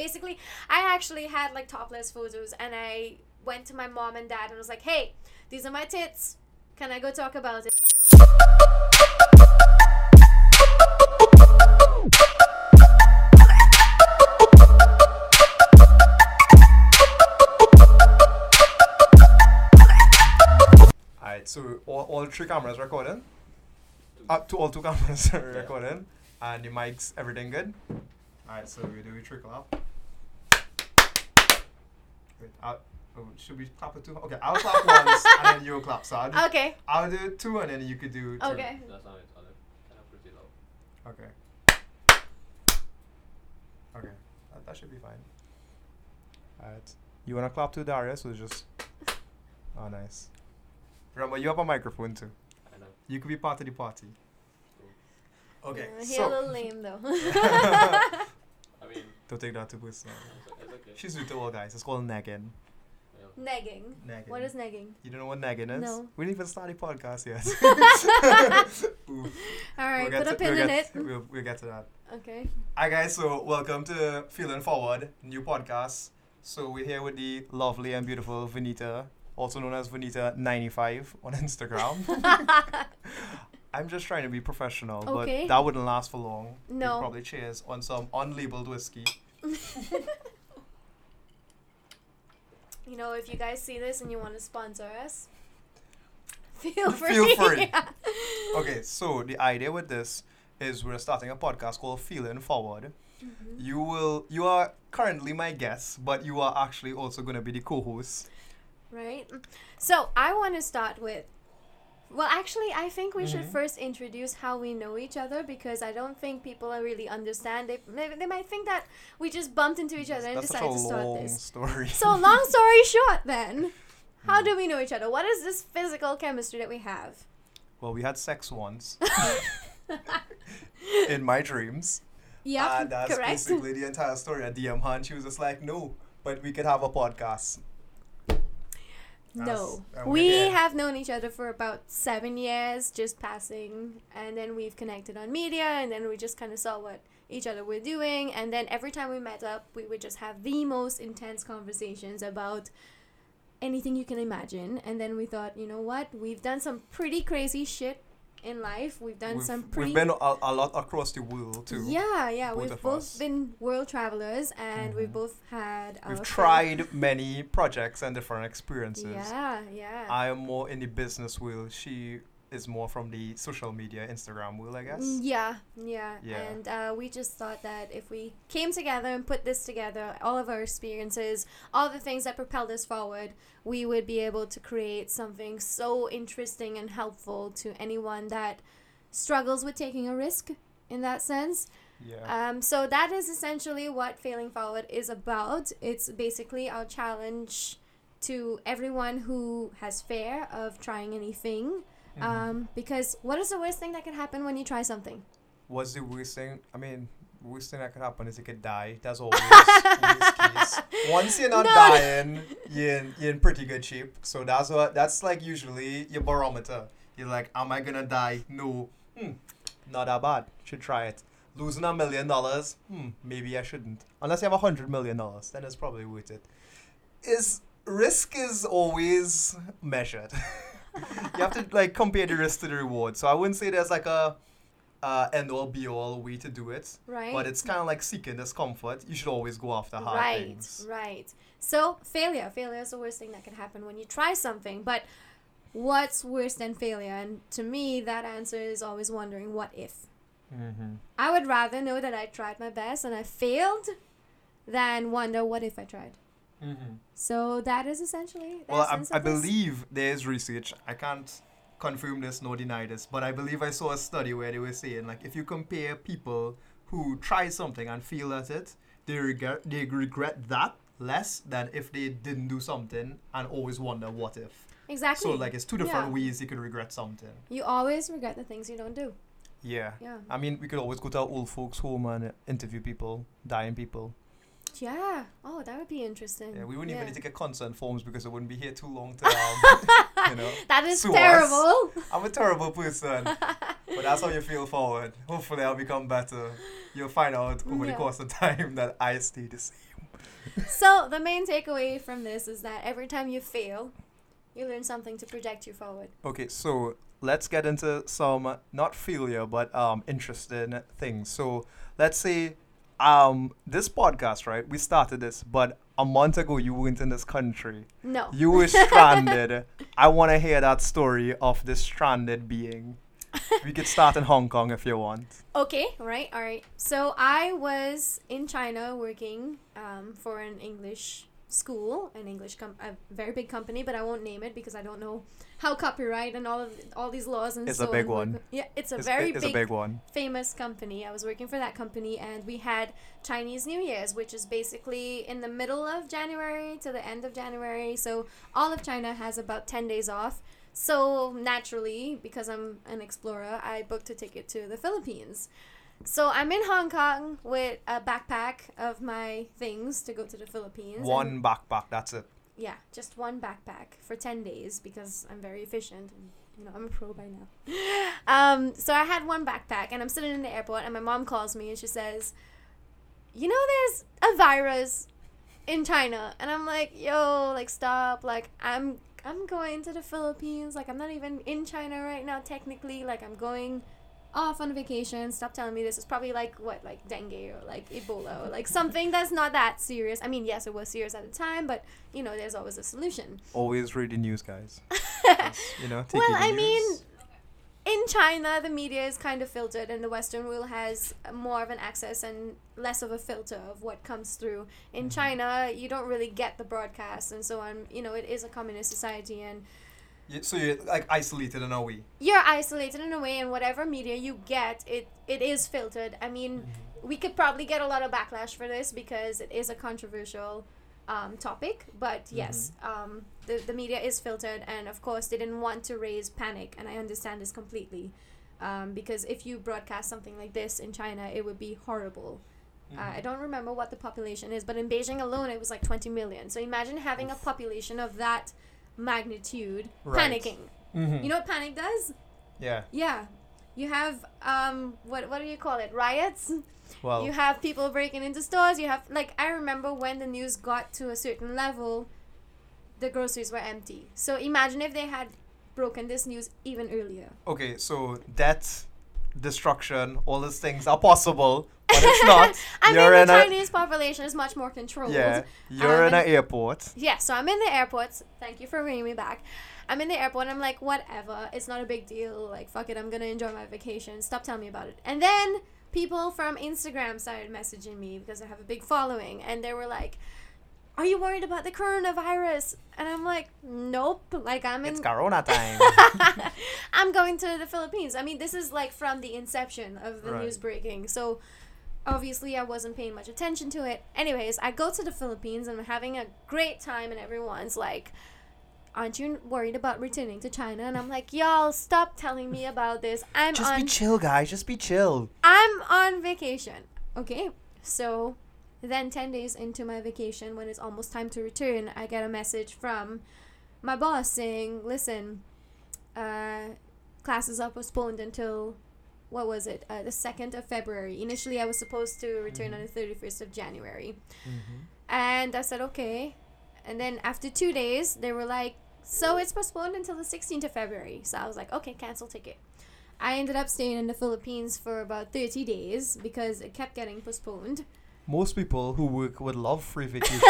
basically, I actually had like topless photos, and I went to my mom and dad and was like, "Hey, these are my tits. Can I go talk about it?" Alright, so all, all three cameras recording? Uh, up to all two cameras are recording. And the mics, everything good? Alright, so we do a trickle up. Wait, I'll, oh, should we clap it two? Okay, I'll clap once and then you'll clap. So I'll do, Okay. I'll do two and then you could do two. Okay. That sounded sounded kind of pretty low. Okay. Okay, that, that should be fine. Alright. You wanna clap to Darius or just. Oh, nice. Remember, you have a microphone too. I know. You could be part of the party. Okay, Uh, he a so. little lame though. I mean, Don't take that too personal. it's, it's okay. She's new to all guys. It's called negging. Yeah. negging. Negging. What is negging? You don't know what negging is? No. We didn't even start the podcast yet. All right, We'll get put a to- pin we'll in get, it. We'll, we'll get to that. Okay. Hi guys, so welcome to Failing Forward, new podcast. So we're here with the lovely and beautiful Vanita, also known as Vanita95 on Instagram. I'm just trying to be professional, Okay. but that wouldn't last for long. We'd No. probably cheers on some unlabeled whiskey. You know, if you guys see this and you want to sponsor us, feel free. Feel free. Okay, so the idea with this is we're starting a podcast called Failing Forward. Mhm. You will you are currently my guest, but you are actually also gonna be the co-host. Right? So, I want to start with. Well, actually, I think we should Mhm. first introduce how we know each other because I don't think people really understand. They, they might think that we just bumped into each other and That's decided to start this. story. So, long story short, then, how Hmm. do we know each other? What is this physical chemistry that we have? Well, we had sex once in my dreams. Yeah, and that's correct. basically the entire story. At DM Han, she was just like, no, but we could have a podcast. No. That's- we're We here. have known each other for about seven years, just passing, and then we've connected on media, and then we just kind of saw what each other were doing, and then every time we met up, we would just have the most intense conversations about anything you can imagine, and then we thought, you know what, we've done some pretty crazy shit in life. We've done We've, some pretty we've been a, a lot across the world too. yeah, yeah. both we've both us. been world travelers, and we've Mhm. both had. We've tried many projects and different experiences. Yeah, yeah. I am more in the business world. She is more from the social media, Instagram world, I guess. Mm, Yeah, yeah. Yeah. And uh, we just thought that if we came together and put this together, all of our experiences, all the things that propelled us forward, we would be able to create something so interesting and helpful to anyone that struggles with taking a risk in that sense. Yeah. Um, so that is essentially what Failing Forward is about. It's basically our challenge to everyone who has fear of trying anything. Mhm. Um, because what is the worst thing that can happen when you try something? What's the worst thing? I mean, worst thing that could happen is you could die. That's always worst case. Once you're not No. dying, you're in, you're in pretty good shape. So that's what that's like usually your barometer. You're like, am I gonna die? No. Hmm. Not that bad. Should try it. Losing a million dollars? Hmm. Maybe I shouldn't. Unless you have a hundred million dollars, then it's probably worth it. Is risk is always measured. you have to like compare the risk to the reward. So I wouldn't say there's like a uh, end all be all way to do it. Right? But it's kind of like seeking discomfort. You should always go after hard right, things. right. So failure, failure is the worst thing that can happen when you try something. But what's worse than failure? And to me, that answer is always wondering, what if? Mm-hmm. I would rather know that I tried my best and I failed, than wonder, what if I tried? Mm-hmm. So that is essentially. the Well, I, essence I this. believe there is research. I can't confirm this nor deny this, but I believe I saw a study where they were saying like if you compare people who try something and fail at it, they regret they regret that less than if they didn't do something and always wonder what if. exactly. So like it's two different Yeah. ways you could regret something. you always regret the things you don't do. Yeah. Yeah. I mean, we could always go to our old folks' home and interview people, dying people. Yeah. Oh, that would be interesting. Yeah, we wouldn't Yeah. even need to get consent forms because it wouldn't be here too long to, um, you know. That is sue us. terrible. I'm a terrible person, but that's how you feel forward. Hopefully, I'll become better. you'll find out over the course of time that I stay the same. So the main takeaway from this is that every time you fail, you learn something to project you forward. Okay, so let's get into some not failure but um interesting things. So let's say um this podcast, right? We started this, but a month ago you weren't in this country. No. You were stranded. I want to hear that story of this stranded being. We could start in Hong Kong if you want. Okay, right, all right. So I was in China working um, for an English school, an English com- a very big company, but I won't name it because I don't know how copyright and all of all these laws and It's so a big work. one. Yeah, it's a It's, very it's big, a big one. famous company. I was working for that company, and we had Chinese New Year's, which is basically in the middle of January to the end of January. So all of China has about ten days off. So naturally, because I'm an explorer, I booked a ticket to the Philippines. So I'm in Hong Kong with a backpack of my things to go to the Philippines. One backpack, that's it. yeah, just one backpack for 10 days because I'm very efficient and you know, I'm a pro by now. Um, so I had one backpack and I'm sitting in the airport and my mom calls me and she says, "You know there's a virus in China." And I'm like, "Yo, like stop. Like I'm I'm going to the Philippines. Like I'm not even in China right now technically. Like I'm going off on vacation. Stop telling me this is probably like what, like dengue or like Ebola or like something that's not that serious. I mean, yes, it was serious at the time, but you know, there's always a solution. Always read the news, guys. You know, well, I mean, in China, the media is kind of filtered, and the Western world has more of an access and less of a filter of what comes through. In Mhm. China, you don't really get the broadcast and so on. You know, it is a communist society, and so you're like isolated in a way. you're isolated in a way, and whatever media you get, it it is filtered. I mean, we could probably get a lot of backlash for this because it is a controversial um, topic. But yes, um, the, the media is filtered, and of course, they didn't want to raise panic, and I understand this completely. Um, because if you broadcast something like this in China, it would be horrible. Uh, I don't remember what the population is, but in Beijing alone, it was like 20 million. So imagine having a population of that magnitude Right. panicking. Mhm. You know what panic does? Yeah. Yeah. You have um what what do you call it? Riots? Well. You have people breaking into stores. You have like I remember when the news got to a certain level, the groceries were empty. So imagine if they had broken this news even earlier. okay, so death, destruction, all these things are possible, but it's not. I you're mean the a Chinese population is much more controlled. yeah. You're Um, in an airport. Yeah, so I'm in the airport. Thank you for bringing me back. I'm in the airport. I'm like, whatever. It's not a big deal. Like, fuck it. I'm gonna enjoy my vacation. Stop telling me about it. And then people from Instagram started messaging me because I have a big following, and they were like, "Are you worried about the coronavirus?" And I'm like, "Nope. Like, I'm in. It's Corona time. I'm going to the Philippines. I mean, this is like from the inception of the Right. news breaking. So obviously I wasn't paying much attention to it. Anyways, I go to the Philippines and I'm having a great time and everyone's like Aren't you worried about returning to China? And I'm like, y'all, stop telling me about this. I'm Just on be chill, guys. Just be chill. I'm on vacation. Okay. So then 10 days into my vacation, when it's almost time to return, I get a message from my boss saying, listen, uh, classes are postponed until, what was it, uh, the 2nd of February. Initially, I was supposed to return on the 31st of January. And I said, okay. And then after two days, they were like, so it's postponed until the 16th of February. So I was like, okay, cancel ticket. I ended up staying in the Philippines for about 30 days because it kept getting postponed. Most people who work would love free vacation,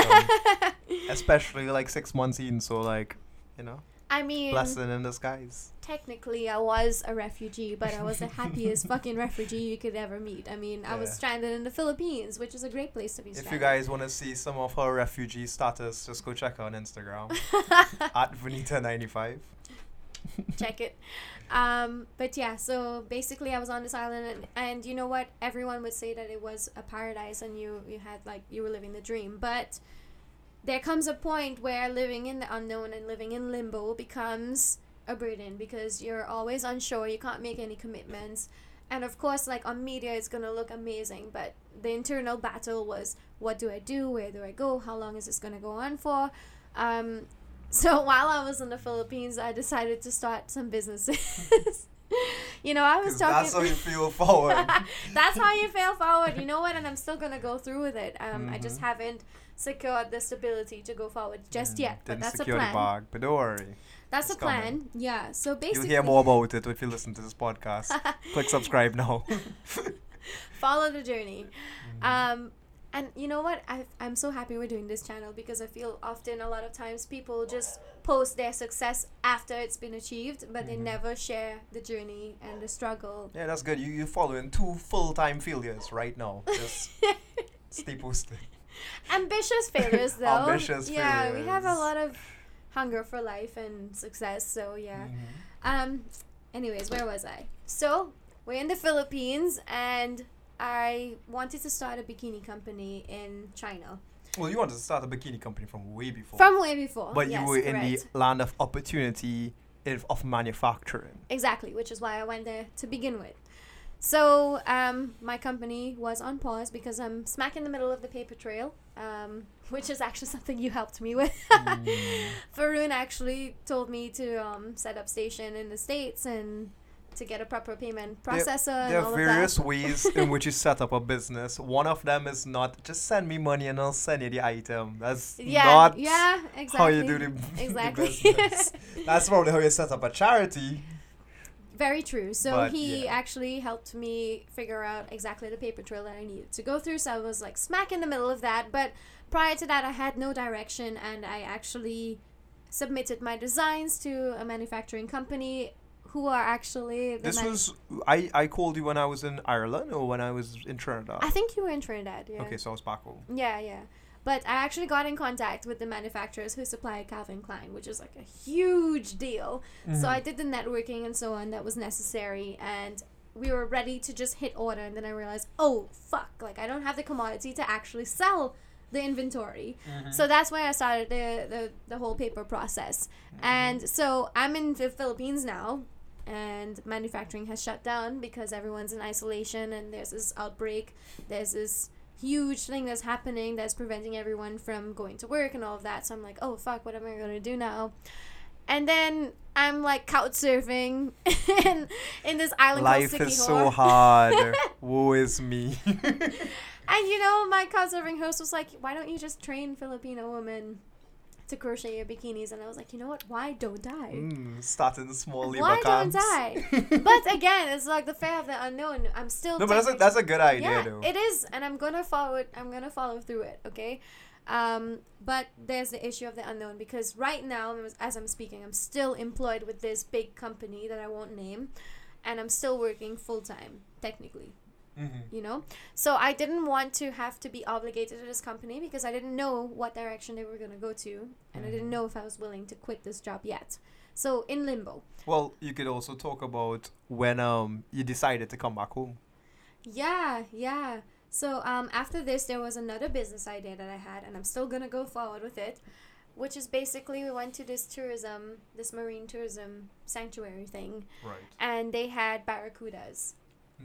especially like six months in. So like, you know, I mean, blessing in disguise. technically I was a refugee, but I was the happiest fucking refugee you could ever meet. I mean, I was stranded in the Philippines, which is a great place to be If stranded. you guys want to see some of her refugee status, just go check her on Instagram at Vanita95. check it. Um, but yeah, so basically, I was on this island, and, and you know what? Everyone would say that it was a paradise, and you you had like you were living the dream. But there comes a point where living in the unknown and living in limbo becomes a burden because you're always unsure. You can't make any commitments. And of course, like on media, it's gonna look amazing, but the internal battle was what do I do? Where do I go? How long is this gonna go on for? Um, so while I was in the Philippines, I decided to start some businesses. You know, I was talking. that's how you feel forward. That's how you fail forward. You know what? And I'm still gonna go through with it. Um, I just Mhm. haven't secured the stability to go forward just Mm, yet. But that's a plan. bag, but don't worry. That's a It's coming. plan. Yeah. So basically, You'll hear more about it if you listen to this podcast. Click subscribe now. follow the journey. Mm-hmm. Um, and you know what? I I'm so happy we're doing this channel because I feel often a lot of times people just post their success after it's been achieved, but they Mhm. never share the journey and the struggle. yeah, that's good. You you following two full time failures right now. Just stay posted. Ambitious failures, though. Ambitious yeah, we have a lot of hunger for life and success. So yeah. Mhm. Um. Anyways, where was I? So we're in the Philippines, and I wanted to start a bikini company in China Well, you wanted to start a bikini company from way before. from way before. but yes, you were in the land of opportunity if, of manufacturing. Exactly, which is why I went there to begin with. So, um, my company was on pause because I'm smack in the middle of the paper trail, um, which is actually something you helped me with. Mm. Faroon actually told me to um, set up station in the States and to get a proper payment processor There all are various ways in which you set up a business. One of them is not just send me money and I'll send you the item. That's Yeah, not yeah, exactly. how you do the, the Exactly. business. That's probably how you set up a charity. Very true. So But, he yeah. actually helped me figure out exactly the paper trail that I needed to go through. So I was like smack in the middle of that. But prior to that, I had no direction, and I actually submitted my designs to a manufacturing company who are actually the This manu- was I, I called you when I was in Ireland or when I was in Trinidad. I think you were in Trinidad. Yeah. Okay, so I was back home. Yeah, yeah. But I actually got in contact with the manufacturers who supply Calvin Klein, which is like a huge deal. So mm-hmm. I did the networking and so on that was necessary, and we were ready to just hit order. And then I realized, oh fuck, like I don't have the commodity to actually sell the inventory. Mm-hmm. So that's why I started the, the the whole paper process. Mm-hmm. And so I'm in the Philippines now, and manufacturing has shut down because everyone's in isolation, and there's this outbreak. There's this huge thing that's happening that's preventing everyone from going to work and all of that. So I'm like, oh fuck, what am I gonna do now? And then I'm like couch surfing in, in this island Life called is so hard. Woe is me. And you know, my couch surfing host was like, why don't you just train Filipino women to crochet your bikinis? And I was like, you know what? Why don't I? mm, starting small Why don't. I? But again, it's like the fear of the unknown. I'm still no, but that's a, that's a good idea yeah, though. it is, and I'm gonna follow it. I'm gonna follow through it. Okay. Um, but there's the issue of the unknown because right now, as I'm speaking, I'm still employed with this big company that I won't name, and I'm still working full time technically Mhm. you know so i didn't want to have to be obligated to this company because i didn't know what direction they were going to go to and i didn't Mhm. know if i was willing to quit this job yet so in limbo Well, you could also talk about when um you decided to come back home. yeah yeah so um after this there was another business idea that i had and i'm still going to go forward with it which is basically we went to this tourism this marine tourism sanctuary thing Right. and they had barracudas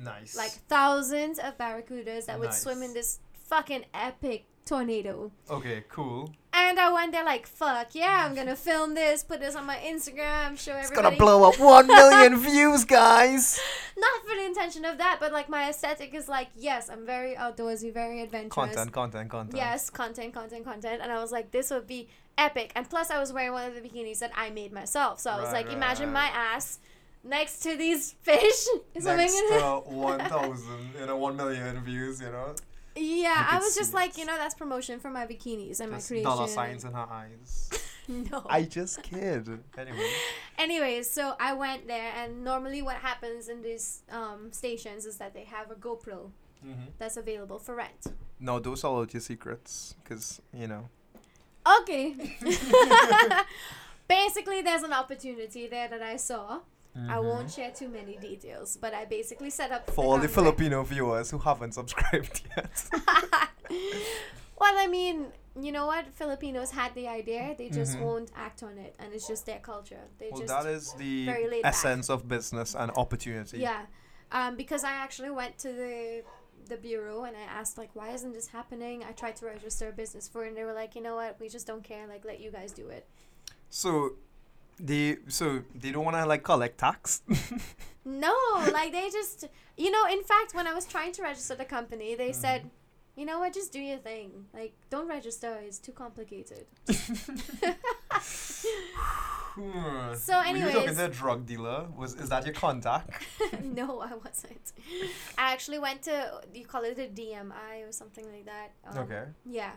Nice. like thousands of barracudas that would swim in this fucking epic tornado Okay, cool. And I went there like, fuck yeah, I'm gonna film this, put this on my Instagram, show everybody. It's gonna blow up one million views, guys. Not for the intention of that, but like my aesthetic is like, yes, I'm very outdoorsy, very adventurous. Content, content, content. Yes, content, content, content. And I was like, this would be epic. And plus, I was wearing one of the bikinis that I made myself. So I was Right, like, right, imagine right. my ass next to these fish. swimming Next to one thousand, you know, one million views, you know, Yeah, I I was just it. like, you know, that's promotion for my bikinis and my just creation. dollar signs in her eyes. no. I just kid. Anyway. Anyways, so I went there, and normally what happens in these um, stations is that they have a GoPro Mm-hmm. that's available for rent. No, those are all your secrets, cause you know. Okay. basically, there's an opportunity there that I saw. I won't share too many details, but I basically set up For all the. Filipino viewers who haven't subscribed yet. well, I mean, you know what? Filipinos had the idea; they just Mhm. won't act on it, and it's just their culture. They well, just that is the laid back. essence of business and opportunity. Yeah, um, because I actually went to the the bureau and I asked like, why isn't this happening? I tried to register a business for it, and they were like, you know what, we just don't care. Like, let you guys do it. So, They so they don't want to like collect tax. No, like they just, you know, in fact, when I was trying to register the company, they said, you know what, just do your thing. Like, don't register, it's too complicated. So, Were you talking to a drug dealer? Was is that your contact? no, I wasn't. I actually went to, you call it a DMI or something like that. Um, okay. Yeah.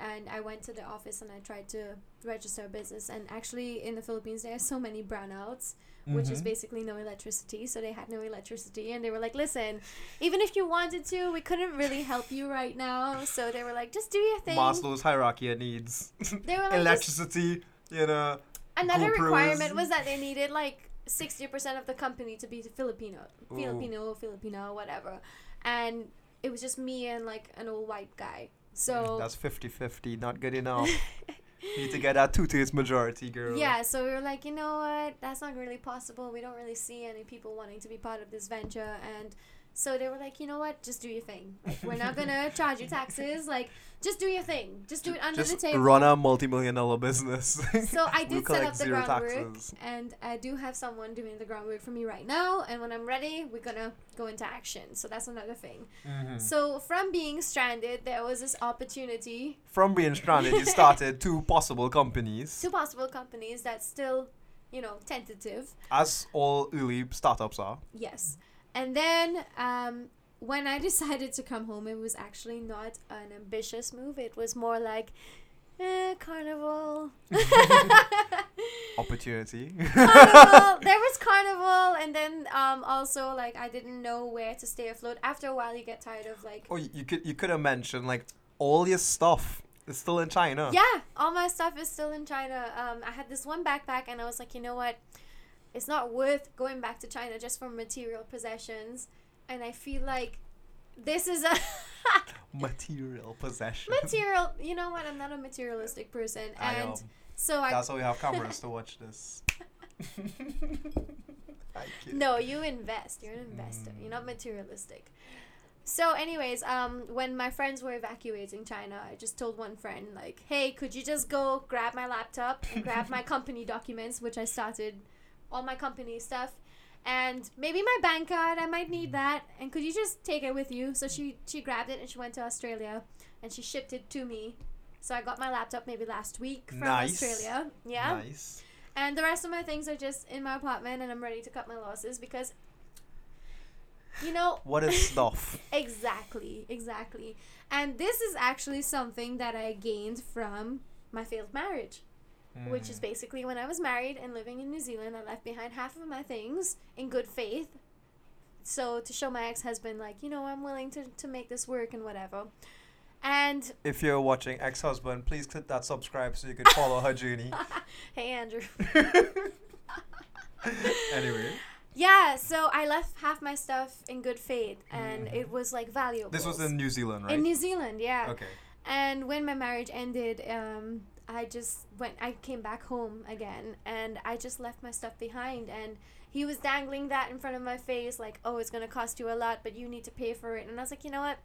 And I went to the office and I tried to register a business. And actually, in the Philippines, there are so many brownouts, which is Mhm. basically no electricity. So they had no electricity. And they were like, listen, even if you wanted to, we couldn't really help you right now. So they were like, just do your thing. Maslow's hierarchy of needs. They were like, Electricity, you know. another GoPros. requirement was that they needed like 60% of the company to be Filipino, Ooh. Filipino, Filipino, whatever. And it was just me and like an old white guy. So That's 50-50, not good enough. Need to get that two-thirds majority, girl. Yeah, so we were like, you know what? That's not really possible. We don't really see any people wanting to be part of this venture. And so they were like, you know what? Just do your thing. Like, we're not going to charge you taxes. Like, just do your thing. Just do it under Just the table. run a multi-million dollar business. so I We'll did set up the groundwork. taxes. And I do have someone doing the groundwork for me right now. And when I'm ready, we're going to go into action. So that's another thing. Mhm. So from being stranded, there was this opportunity From being stranded, you started two possible companies, two possible companies that's still, you know, tentative. as all early startups are. Yes. And then um, when I decided to come home, it was actually not an ambitious move. It was more like, eh, carnival. Opportunity. carnival. There was carnival, and then um, also like I didn't know where to stay afloat. After a while, you get tired of like. oh, you could you could have mentioned like all your stuff is still in China. Yeah, all my stuff is still in China. Um, I had this one backpack, and I was like, you know what? It's not worth going back to China just for material possessions. And I feel like this is a Material possession. material. You know what? I'm not a materialistic person, I and am. so I That's why we have cameras to watch this. No. You invest. You're an investor. You're not materialistic. So, anyways, um, when my friends were evacuating China, I just told one friend like, "Hey, could you just go grab my laptop and grab my company documents, which I started, all my company stuff." And maybe my bank card, I might need mm. that. And could you just take it with you? So she she grabbed it and she went to Australia, and she shipped it to me. So I got my laptop maybe last week from Nice. Australia. Yeah. Nice. And the rest of my things are just in my apartment and I'm ready to cut my losses because you know What is stuff? exactly, exactly. And this is actually something that I gained from my failed marriage, which is Mm. basically when I was married and living in New Zealand, I left behind half of my things in good faith. So to show my ex-husband like, you know, I'm willing to to make this work and whatever. And If you're watching ex-husband, please click that subscribe so you can follow her journey. hey Andrew. anyway, Yeah, so I left half my stuff in good faith, and Mhm. it was like valuable. this was in New Zealand, right? in New Zealand, yeah. okay. And when my marriage ended, um, I just went. I came back home again, and I just left my stuff behind. And he was dangling that in front of my face, like, "Oh, it's gonna cost you a lot, but you need to pay for it." And I was like, you know what?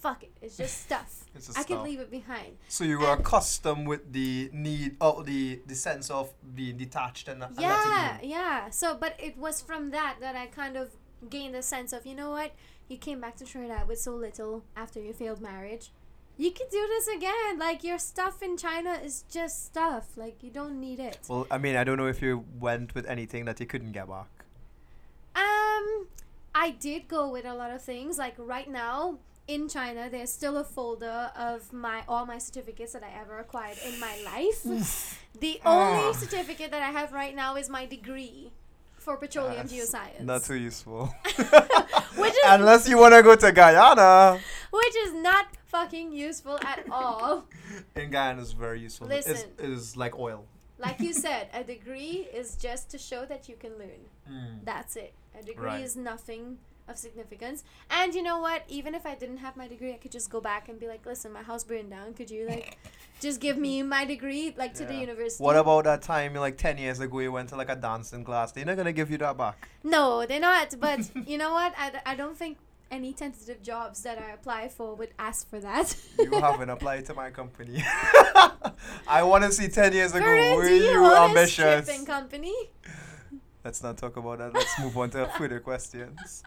Fuck it. It's just stuff. It's I can leave it behind. So you were and- accustomed with the need, oh, the the sense of being detached and, and yeah yeah so but it was from that that i kind of gained a sense of you know what you came back to trinidad with so little after your failed marriage you could do this again like your stuff in china is just stuff like you don't need it Well, I mean, I don't know if you went with anything that you couldn't get back. um i did go with a lot of things like right now in china there's still a folder of my all my certificates that i ever acquired in my life the only Ah. certificate that i have right now is my degree for petroleum That's geoscience Not too useful. which is Unless you want to go to Guyana. which is not fucking useful at all. In Guyana, it's very useful. Listen. It's, it's like oil. Like you said, a degree is just to show that you can learn. Mm. That's it. A degree Right. is nothing of significance. And you know what? Even if I didn't have my degree, I could just go back and be like, "Listen, my house burned down. Could you like just give me my degree like to the university?" What about that time, like 10 years ago, you went to like a dancing class? They're not going to give you that back. No, they're not. But you know what? I, I don't think any tentative jobs that I apply for would ask for that. You haven't applied to my company. I want to see 10 years ago. Corinne, Were you you ambitious? stripping company? Let's not talk about that. Let's move on to further questions.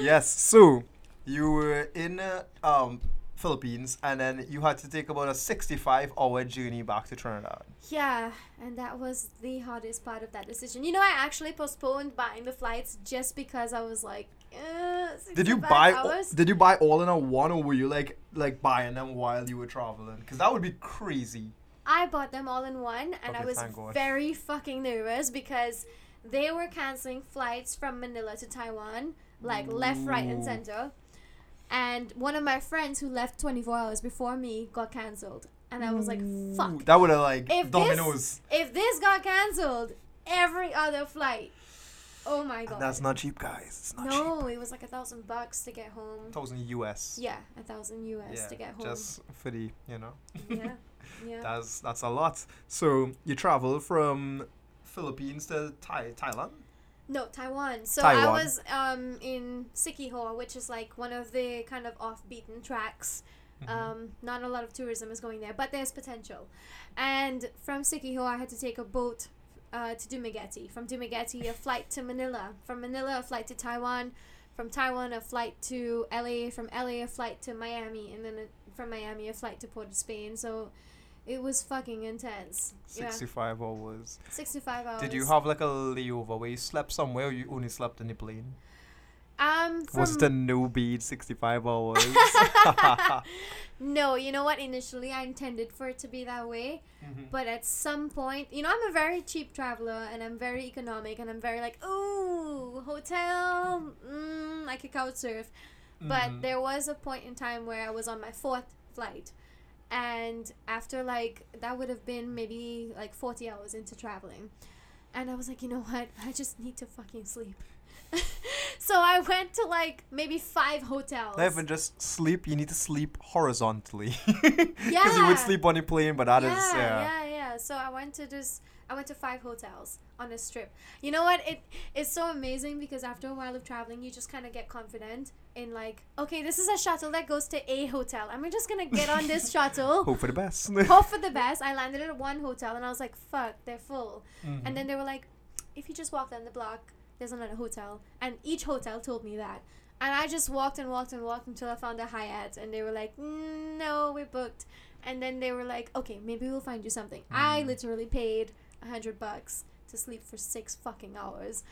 Yes, so you were in uh, um, Philippines and then you had to take about a 65 hour journey back to Trinidad. Yeah, and that was the hardest part of that decision. You know, I actually postponed buying the flights just because I was like, uh, Did you buy all, hours? did you buy all in a one or were you like like buying them while you were traveling? Cuz that would be crazy. I bought them all in one, and I was very fucking nervous because they were canceling flights from Manila to Taiwan, like left, right, and center. And one of my friends who left 24 hours before me got cancelled. And I was like, fuck. That would have like If dominoes. this, if this got cancelled, every other flight. Oh my And god. that's not cheap, guys. It's not cheap. no, it was like a thousand bucks to get home. 1000 US. Yeah, a thousand US Yeah, to get home. just for the, you know. yeah, yeah. That's that's a lot. So you travel from Philippines to Thai Thailand. No, Taiwan. So I was um in Siquijor, which is like one of the kind of off beaten tracks. Mm-hmm. Um, not a lot of tourism is going there, but there's potential. And from Siquijor, I had to take a boat uh, to Dumaguete. From Dumaguete, a flight to Manila. From Manila, a flight to Taiwan. From Taiwan, a flight to LA. From LA, a flight to Miami, and then a, from Miami, a flight to Port of Spain. So it was fucking intense. Yeah, 65 hours. 65 hours. Did you have like a layover where you slept somewhere or you only slept in the plane? Um, from Was it a no beat 65 hours? no, you know what? Initially, I intended for it to be that way, Mhm. but at some point, you know, I'm a very cheap traveler and I'm very economic and I'm very like, ooh, hotel, mm, I could couch surf. But Mhm. there was a point in time where I was on my fourth flight, and after like that would have been maybe like 40 hours into traveling, and I was like, you know what? I just need to fucking sleep. so I went to like maybe five hotels. Not even just sleep, you need to sleep horizontally. Yeah. Because you would sleep on a plane, but that is yeah, yeah. yeah, yeah. So I went to this. I went to five hotels on this trip. You know what? It it's so amazing because after a while of traveling, you just kind of get confident in like, okay, this is a shuttle that goes to a hotel. I'm just gonna get on this shuttle. Hope for the best. Hope for the best. I landed at one hotel and I was like, fuck, they're full. Mhm. And then they were like, if you just walk down the block, there's another hotel. And each hotel told me that. And I just walked and walked and walked until I found a Hyatt. And they were like, "Mm, no, we're booked. And then they were like, okay, maybe we'll find you something. I Mm. literally paid a hundred bucks to sleep for six fucking hours.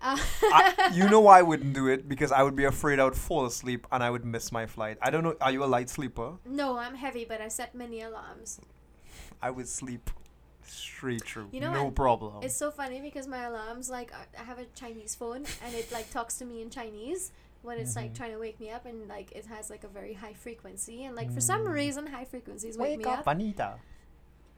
Uh, I, you know why I wouldn't do it? Because I would be afraid I would fall asleep and I would miss my flight. I don't know. Are you a light sleeper? no, I'm heavy, but I set many alarms. I would sleep straight through. You know no what? problem. It's so funny because my alarms, like, I I have a Chinese phone and it, like, talks to me in Chinese when it's, like, Mhm. trying to wake me up and, like, it has, like, a very high frequency. And, like, for some Mm. reason, high frequencies wake, me up. Anita.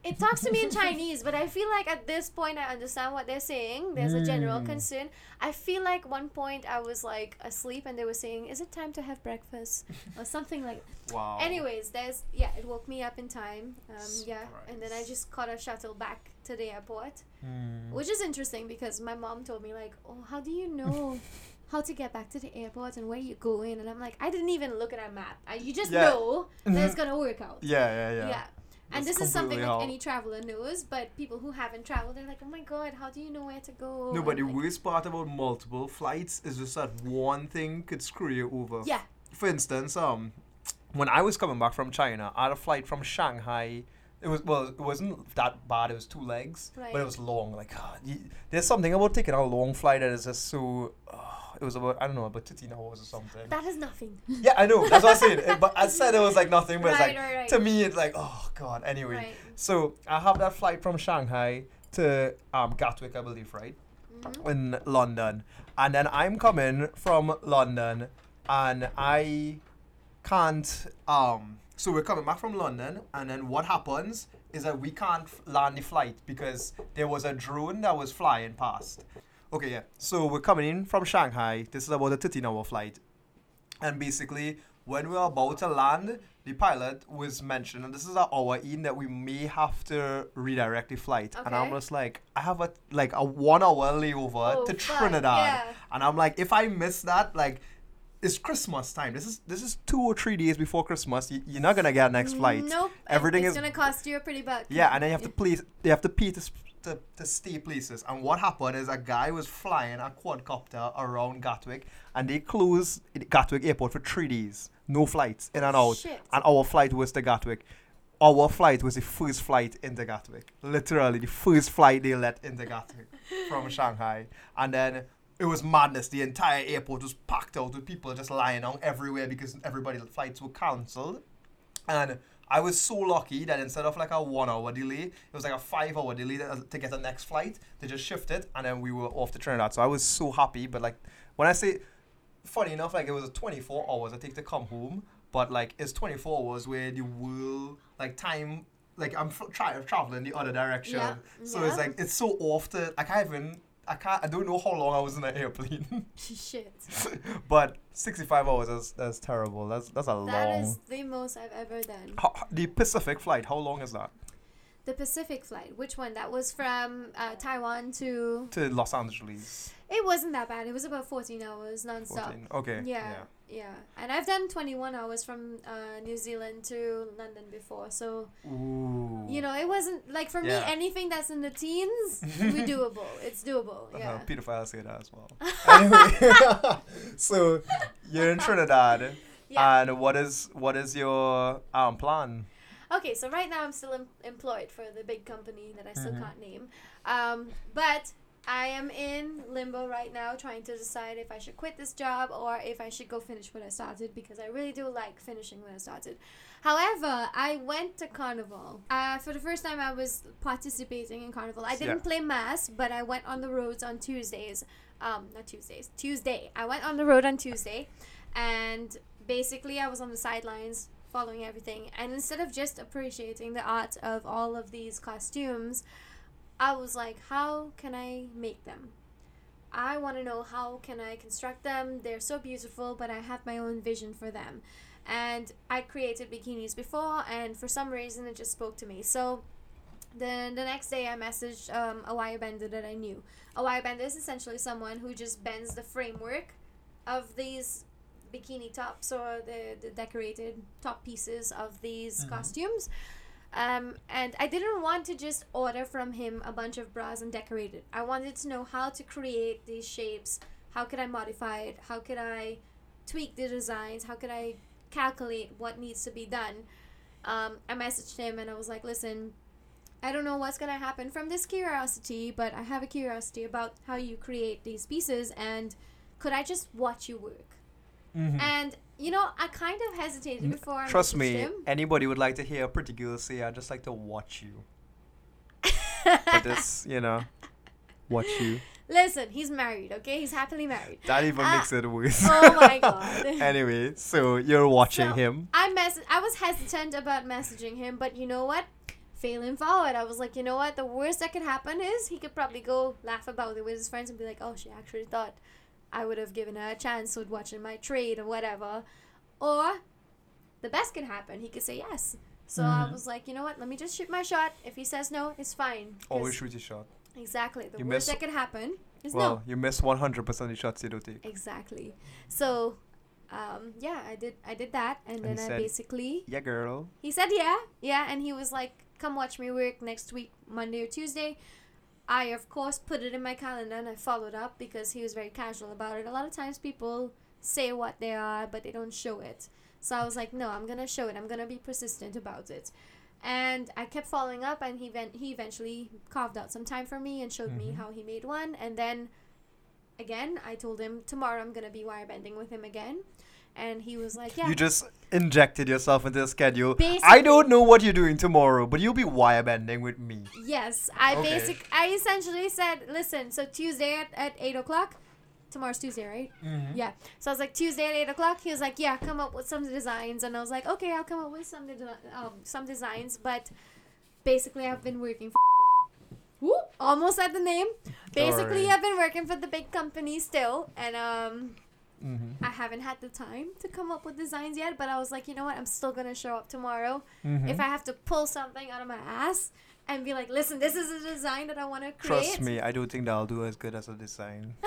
It talks to me in Chinese, but I feel like at this point I understand what they're saying. There's a general Mm. concern. I feel like one point I was, like, asleep and they were saying, is it time to have breakfast? or something like Wow. Anyways, there's yeah, it woke me up in time. Um, yeah, and then I just caught a shuttle back to the airport, Hmm. which is interesting because my mom told me like, "Oh, how do you know how to get back to the airport and where you're going?" And I'm like, "I didn't even look at a map. I, you just Yeah. know that it's gonna work out." Yeah, yeah, yeah. Yeah. And this is something like any traveler knows, but people who haven't traveled, they're like, "Oh my god, how do you know where to go?" No, but the like, worst part about multiple flights is just that one thing could screw you over. yeah, For instance, um, when I was coming back from China, I had a flight from Shanghai. It was well, it wasn't that bad. It was two legs, but it was long. Like, God, y there's something about taking a long flight that is just so. Uh, it was about I don't know about 15 hours or something. that is nothing. yeah, I know. That's what I said. But I said it was like nothing, but it's like right, right. to me, it's like oh God. Anyway, Right. so I have that flight from Shanghai to um Gatwick, I believe, right? Mhm. in London, and then I'm coming from London, and I can't. Um, so we're coming back from London, and then what happens is that we can't land the flight because there was a drone that was flying past. Okay, yeah. So we're coming in from Shanghai. This is about a 13-hour flight, and basically when we were about to land, the pilot was mentioning, and this is an hour in that we may have to redirect the flight. And I'm just like, I have a like a one hour layover Oh, to Trinidad. yeah. And I'm like, if I miss that, like it's Christmas time. This is this is two or three days before Christmas. You, you're not gonna get next flight. Nope. Everything it's is- gonna cost you a pretty buck. Yeah, and then you have to please. You have to pay to, to, to stay places. And what happened is a guy was flying a quadcopter around Gatwick, and they closed Gatwick Airport for three days. No flights in and out. Shit. And our flight was to Gatwick. Our flight was the first flight into Gatwick. Literally, the first flight they let into Gatwick from Shanghai. And then it was madness. The entire airport was packed out with people just lying down everywhere because everybody's flights were cancelled. And I was so lucky that instead of like a one hour delay, it was like a five hour delay to to get the next flight. They just shifted and then we were off to Trinidad. So I was so happy. But like when I say, funny enough, like it was 24 hours I take to come home. But like it's 24 hours where the world, like time, like I'm f- trying traveling the other direction. Yeah, So yeah. it's like it's so often. I can't even. I can't. I don't know how long I was in an airplane. Shit. but 65 hours is that's terrible. That's that's a That long. is the most I've ever done. How- the Pacific flight, how long is that? The Pacific flight. Which one? That was from uh, Taiwan to. To Los Angeles. It wasn't that bad. It was about 14 hours nonstop. 14. Okay. Yeah, yeah, And I've done 21 hours from uh, New Zealand to London before. So, Ooh. you know, it wasn't like for Yeah. me, anything that's in the teens, we doable. It's doable. Uh-huh, Yeah. Pedophile say that as well. anyway, so you're in Trinidad, Yeah. and what is what is your um plan? Okay, so right now I'm still em- employed for the big company that I still Mhm. can't name. Um, but I am in limbo right now trying to decide if I should quit this job or if I should go finish what I started because I really do like finishing what I started. However, I went to Carnival. Uh, for the first time, I was participating in Carnival. I didn't Yeah. play mas, but I went on the roads on Tuesdays. Um, not Tuesdays, Tuesday. I went on the road on Tuesday and basically I was on the sidelines following everything and instead of just appreciating the art of all of these costumes i was like how can i make them? I want to know how can i construct them? They're so beautiful but i have my own vision for them. And i created bikinis before and for some reason it just spoke to me. So then the next day i messaged um, a wire bender that i knew. A wire bender is essentially someone who just bends the framework of these bikini tops or the, the decorated top pieces of these Mhm. costumes. Um, and I didn't want to just order from him a bunch of bras and decorate it. I wanted to know how to create these shapes. How could I modify it? How could I tweak the designs? How could I calculate what needs to be done? Um, I messaged him and I was like, listen, I don't know what's gonna happen from this curiosity, but I have a curiosity about how you create these pieces and could I just watch you work? Mhm. And you know, I kind of hesitated before. I Trust me, him. anybody would like to hear a pretty girl say, "I just like to watch you." But this, you know, watch you. Listen, he's married. Okay, he's happily married. That even Ah. makes it worse. Oh my god. anyway, so you're watching So- him. I mess. I was hesitant about messaging him, but you know what? Failing forward, I was like, you know what? The worst that could happen is he could probably go laugh about it with his friends and be like, oh, she actually thought I would have given her a chance with watching my trade or whatever. Or the best can happen. He could say yes. So I Mhm. was like, you know what? Let me just shoot my shot. If he says no, it's fine. Always shoot your shot. Exactly. The You worst that could happen is Well, no. you miss 100% of the shots you don't take. Exactly. So, um, yeah, I did. I did that, and And then I said- basically Yeah, girl. he said yeah, yeah, and he was like, "Come watch me work next week, Monday or Tuesday." I of course put it in my calendar and I followed up because he was very casual about it. A lot of times people say what they are, but they don't show it. So I was like, "No, I'm gonna show it. I'm gonna be persistent about it." And I kept following up, and he ven- he eventually carved out some time for me and showed me Mhm. how he made one. And then, again, I told him tomorrow I'm gonna be wire bending with him again, and he was like, "Yeah." You just injected yourself into the schedule. I don't know what you're doing tomorrow, but you'll be wire bending with me. Yes, I Okay. basic. I essentially said, "Listen, so Tuesday at, at eight o'clock. Tomorrow's Tuesday, right? Mm-hmm. Yeah. So I was like, Tuesday at eight o'clock. He was like, Yeah, come up with some designs, and I was like, Okay, I'll come up with some de- um, some designs. But basically, I've been working. For Woo, almost at the name. Basically. I've been working for the big company still, and um, Mm-hmm. I haven't had the time to come up with designs yet. But I was like, you know what? I'm still gonna show up tomorrow. Mm-hmm. If I have to pull something out of my ass and be like, listen, this is a design that I want to create. Trust me, I don't think that I'll do as good as a design.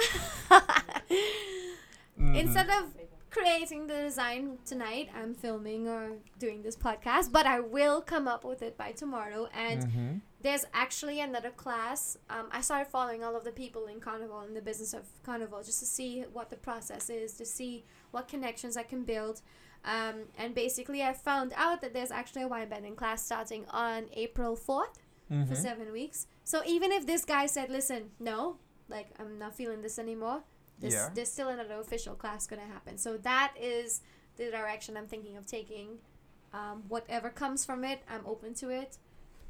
Instead of creating the design tonight. I'm filming or doing this podcast, but I will come up with it by tomorrow. And Mhm. There's actually another class. Um, I started following all of the people in Carnival in the business of Carnival just to see what the process is, to see what connections I can build. Um, and basically, I found out that there's actually a wire bending class starting on April 4th for Mhm. seven weeks. So even if this guy said, listen, no, like I'm not feeling this anymore, there's, Yeah. there's still another official class going to happen. So that is the direction I'm thinking of taking. Um, whatever comes from it, I'm open to it.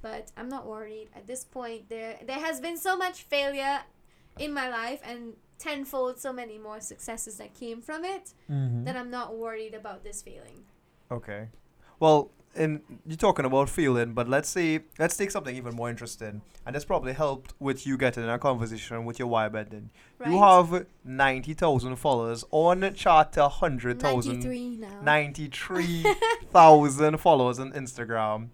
But I'm not worried. At this point, there there has been so much failure in my life and tenfold so many more successes that came from it Mhm. that I'm not worried about this feeling. Okay. Well, and you're talking about feeling, but let's say let's take something even more interesting, and this probably helped with you getting in a conversation with your wire bending. Right? You have ninety thousand followers on chart to hundred thousand. 93 now. 93,000 followers on Instagram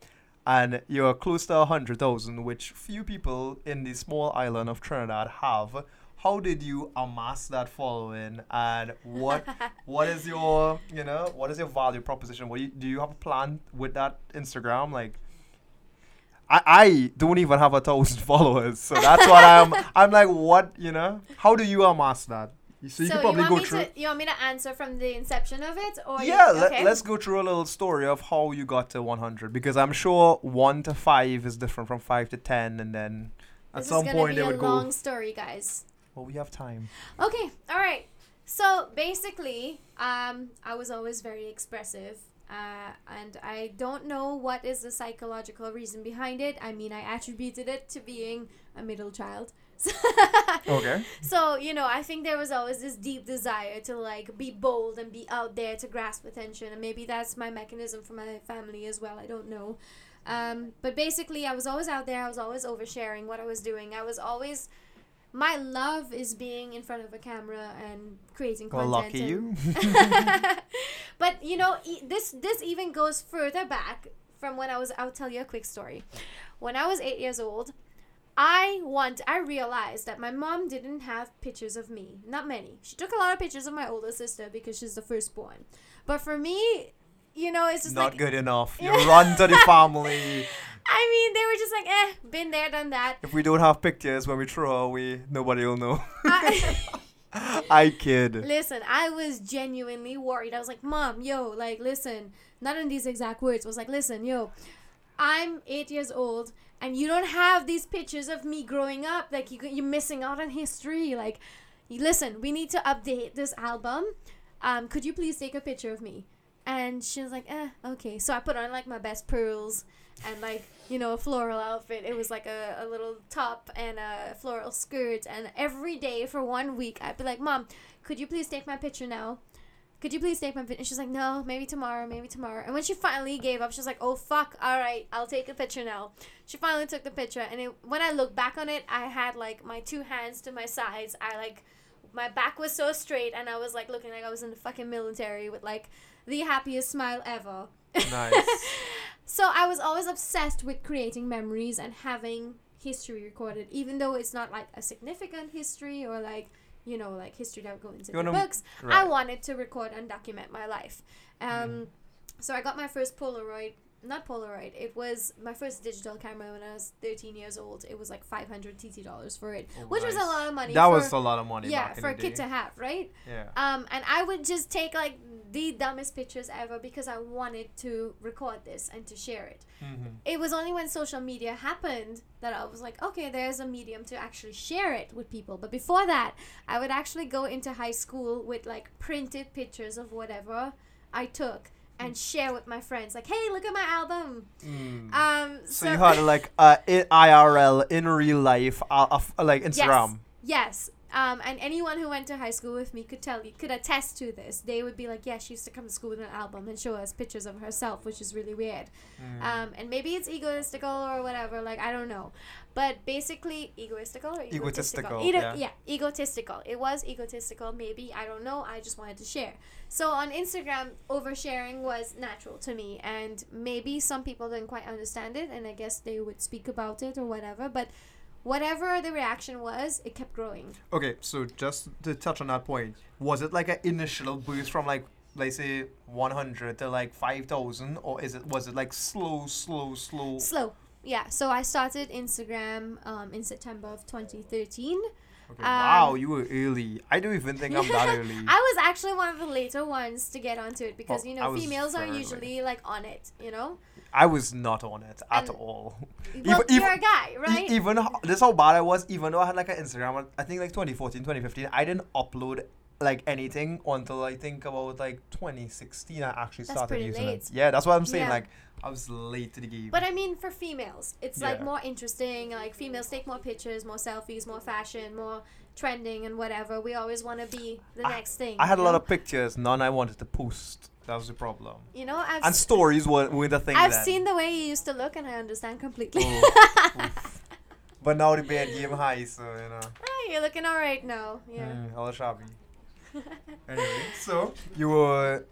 and you're close to 100,000 which few people in the small island of Trinidad have. How did you amass that following? And what what is your you know what is your value proposition? What do you, do you have a plan with that Instagram? Like I, I don't even have a thousand followers so that's what I'm I'm like what you know? How do you amass that so you can probably want go me through to you want me to answer from the inception of it or yeah, let, okay. let's go through a little story of how you got to 100 because I'm sure 1 to 5 is different from 5 to 10 and then at this some point be they a would long story guys well we have time okay all right so basically um i was always very expressive uh, and I don't know what is the psychological reason behind it. I mean, I attributed it to being a middle child. okay So, you know, I think there was always this deep desire to like be bold and be out there to grasp attention. And maybe that's my mechanism for my family as well. I don't know. Um, but basically, I was always out there. I was always oversharing what I was doing. I was always. My love is being in front of a camera and creating well content. lucky and- you but you know, e- this this even goes further back from when I was. I'll tell you a quick story. When I was eight years old, I want. I realized that my mom didn't have pictures of me. Not many. She took a lot of pictures of my older sister because she's the firstborn. But for me, you know, it's just not like good enough you run to the family I mean, they were just like, eh, been there, done that. if we don't have pictures when we throw away nobody will know I, I kid listen, I was genuinely worried. I was like, Mom, yo, like, listen, not in these exact words. I was like, listen, yo, I'm eight years old, and you don't have these pictures of me growing up. Like, you, you're missing out on history. Like, listen, we need to update this album. Um, could you please take a picture of me? And she was like, eh, okay. So I put on like my best pearls and like, you know, a floral outfit. It was like a, a little top and a floral skirt. And every day for one week, I'd be like, Mom, could you please take my picture now? Could you please take my picture? And she's like, no, maybe tomorrow, maybe tomorrow. And when she finally gave up, she was like, oh, fuck, all right, I'll take a picture now. She finally took the picture. And it, when I look back on it, I had like my two hands to my sides. I like, my back was so straight and I was like looking like I was in the fucking military with like the happiest smile ever. nice So I was always obsessed with creating memories and having history recorded, even though it's not like a significant history or like you know like history that would go into books. I wanted to record and document my life. Um, Mm. so I got my first Polaroid. Not Polaroid. It was my first digital camera when I was 13 years old. It was like 500 TT dollars for it, Oh, which was a lot of money. that for, was a lot of money yeah back in for a kid to have, right? yeah Um, and I would just take like the dumbest pictures ever because I wanted to record this and to share it. Mhm. It was only when social media happened that I was like, okay, there's a medium to actually share it with people. But before that, I would actually go into high school with like printed pictures of whatever I took and share with my friends, like, hey, look at my album. Mm. Um, So, you had like uh, IRL in real life, uh, of, like Instagram. Yes. Um, and anyone who went to high school with me could tell you, could attest to this. They would be like, yeah, she used to come to school with an album and show us pictures of herself, which is really weird. Mm. Um, and maybe it's egotistical or whatever, like, I don't know. But basically, egoistical or egotistical? Egotistical, Ego- yeah. yeah, egotistical. It was egotistical, maybe. I don't know. I just wanted to share. So on Instagram, oversharing was natural to me. And maybe some people didn't quite understand it. And I guess they would speak about it or whatever. But whatever the reaction was, it kept growing. Okay, so just to touch on that point, was it like an initial boost from like let's say 100 to like 5000 or is it was it like slow slow slow Slow. Yeah. So I started Instagram um, in September of 2013. okay. um, wow you were early i don't even think i'm that early I was actually one of the later ones to get onto it because Oh, you know females are usually like on it. You know. i was not on it at And- all Well, Even- you're a guy, E- right? even ho- this how bad I was. Even though I had like an Instagram, I think like 2014, 2015, I didn't upload like anything until I think about like 2016. I actually That's started pretty using late. it. Yeah, that's what I'm saying. Yeah. Like I was late to the game. But I mean, for females, it's like more interesting. Like females take more pictures, more selfies, more fashion, more trending and whatever. We always want to be the I- next thing. I had a lot of pictures, none I wanted to post. That was the problem. You know, I've And stories were, were the thing. I've then. seen the way you used to look, and I understand completely. Oh, oof. But now the bed game high, so you know. Ah, you're looking all right now. Yeah. Mm, all shabby. Anyway, so you were,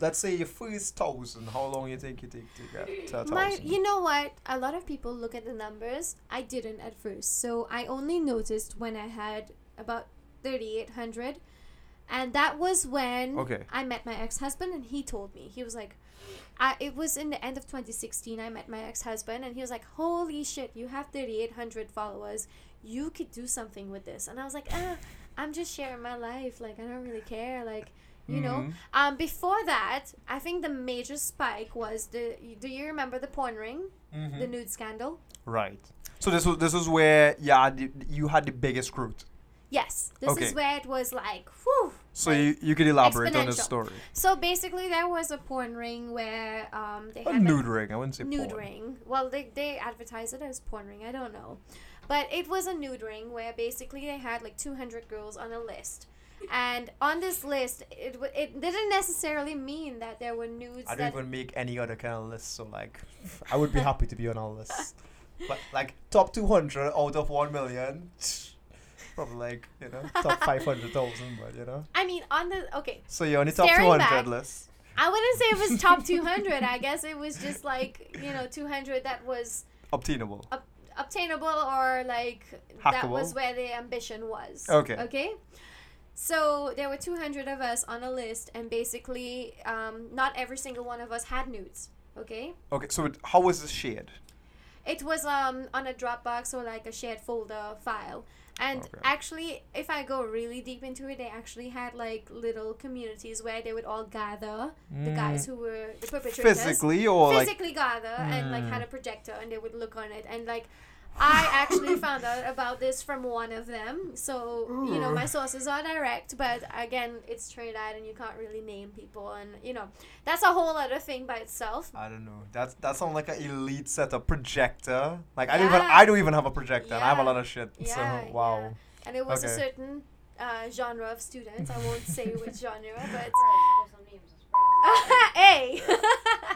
let's say your first thousand. How long you think you take to get to a My, thousand? you know what? A lot of people look at the numbers. I didn't at first, so I only noticed when I had about thirty-eight hundred, and that was when Okay. I met my ex-husband, and he told me he was like, I, it was in the end of 2016. I met my ex-husband, and he was like, "Holy shit, you have 3,800 followers. You could do something with this." And I was like, "Ah, I'm just sharing my life. Like, I don't really care. Like, you know." Mhm. Um, before that, I think the major spike was the. Do you remember the porn ring, Mhm. the nude scandal? Right. So this was this was where yeah you had the biggest growth. Yes, this Okay. is where it was like, whew. So like- you, you could elaborate on the story. So basically, there was a porn ring where um they A had nude ring. I wouldn't say nude porn. ring. Well, they they advertise it as porn ring. I don't know, but it was a nude ring where basically they had like 200 girls on a list. And on this list, it w- it didn't necessarily mean that there were nudes I don't that even make any other kind of list, so like, I would be happy to be on all list. But like top 200 out of 1 million, probably like, you know, top 500,000, but you know. I mean, on the okay, So you're on the top 200 back, list. I wouldn't say it was top 200. I guess it was just like you know 200 that was Obtainable. Obtainable or like that was where the ambition was. Okay. Okay. So there were 200 of us on a list, and basically, um, not every single one of us had nudes. Okay. Okay, so it, how was this shared? It was um on a Dropbox or like a shared folder file. And Okay. actually, if I go really deep into it, they actually had like little communities where they would all gather the guys Mm. who were the perpetrators Physically or like. physically gather and like had Mm. a projector and they would look on it and like I actually found out about this from one of them. So, you know, my sources are direct, but again, it's Trinidad and you can't really name people and you know, that's a whole other thing by itself. I don't know. That's that sounds like an elite setup projector. Like I don't even I don't even have a projector. and I have a lot of shit. Yeah, so wow. yeah. And it was a certain uh, genre of students. I won't say which genre, but. hey.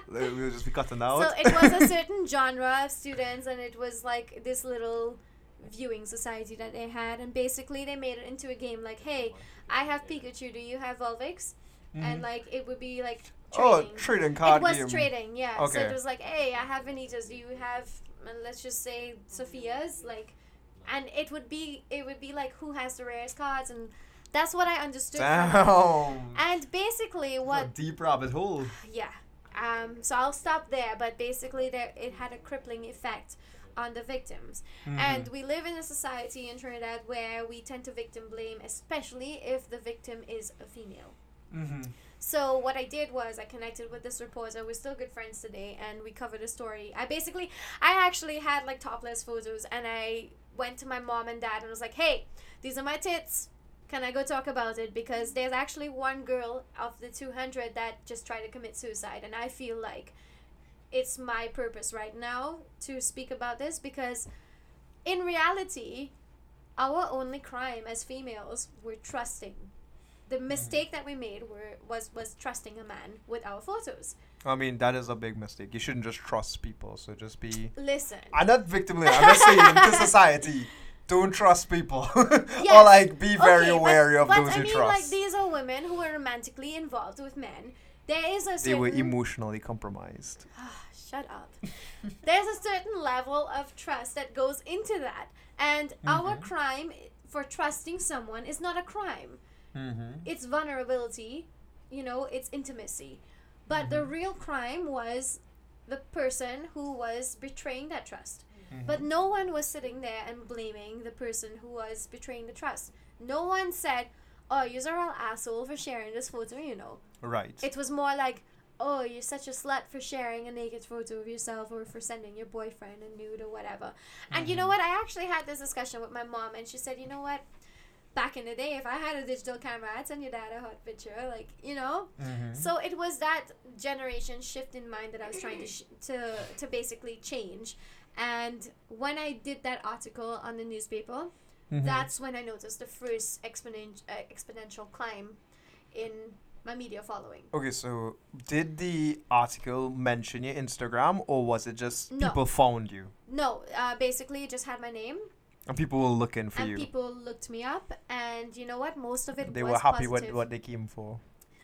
We'll just be cutting out. So it was a certain genre of students, and it was like this little viewing society that they had, and basically they made it into a game. Like, hey, I have Pikachu. Do you have Vulpix? And Mhm. like it would be like oh, trading. trading card it was game. trading, yeah. So it was like, hey, I have Vanitas. Do you have? uh, let's just say Sophia's. Like, and it would be it would be like who has the rarest cards, and that's what I understood. Damn. And basically, A what deep rabbit hole. yeah. Um, so I'll stop there, but basically, there it had a crippling effect on the victims. Mm-hmm. And we live in a society in Trinidad where we tend to victim blame, especially if the victim is a female. Mm-hmm. So what I did was I connected with this reporter. We're still good friends today, and we covered a story. I basically, I actually had like topless photos, and I went to my mom and dad and was like, "Hey, these are my tits. Can I go talk about it? Because there's actually one girl of the 200 that just tried to commit suicide, and I feel like it's my purpose right now to speak about this because, in reality, our only crime as females were trusting the mm-hmm. mistake that we made were was was trusting a man with our photos. I mean, that is a big mistake. You shouldn't just trust people. So just be. Listen, I'm not victim blaming. I'm just saying to society, don't trust people, or like be very Okay, but- wary of but those I you mean, trust. like these are women who are romantically involved with men. There is a they were emotionally compromised. shut up. There's a certain level of trust that goes into that, and our Mhm. crime for trusting someone is not a crime. Mm-hmm. It's vulnerability you know, it's intimacy. But the Mm-hmm. real crime was the person who was betraying that trust. Mhm. But no one was sitting there and blaming the person who was betraying the trust. No one said, "Oh, you're a real asshole for sharing this photo," you know. right. It was more like, "Oh, you're such a slut for sharing a naked photo of yourself or for sending your boyfriend a nude or whatever." And you know Mhm. what? I actually had this discussion with my mom, and she said, "You know what? Back in the day, if I had a digital camera, I'd send your dad a hot picture, like you know." Mhm. So it was that generation shift in mind that I was trying to sh- to to basically change. And when I did that article on the newspaper, Mhm. that's when I noticed the first exponent uh, exponential climb in my media following. Okay, so did the article mention your Instagram or was it just No. people found you No, uh, basically it just had my name, and people were looking for and you? people looked me up, and you know what? Most of it they were happy with what they came for.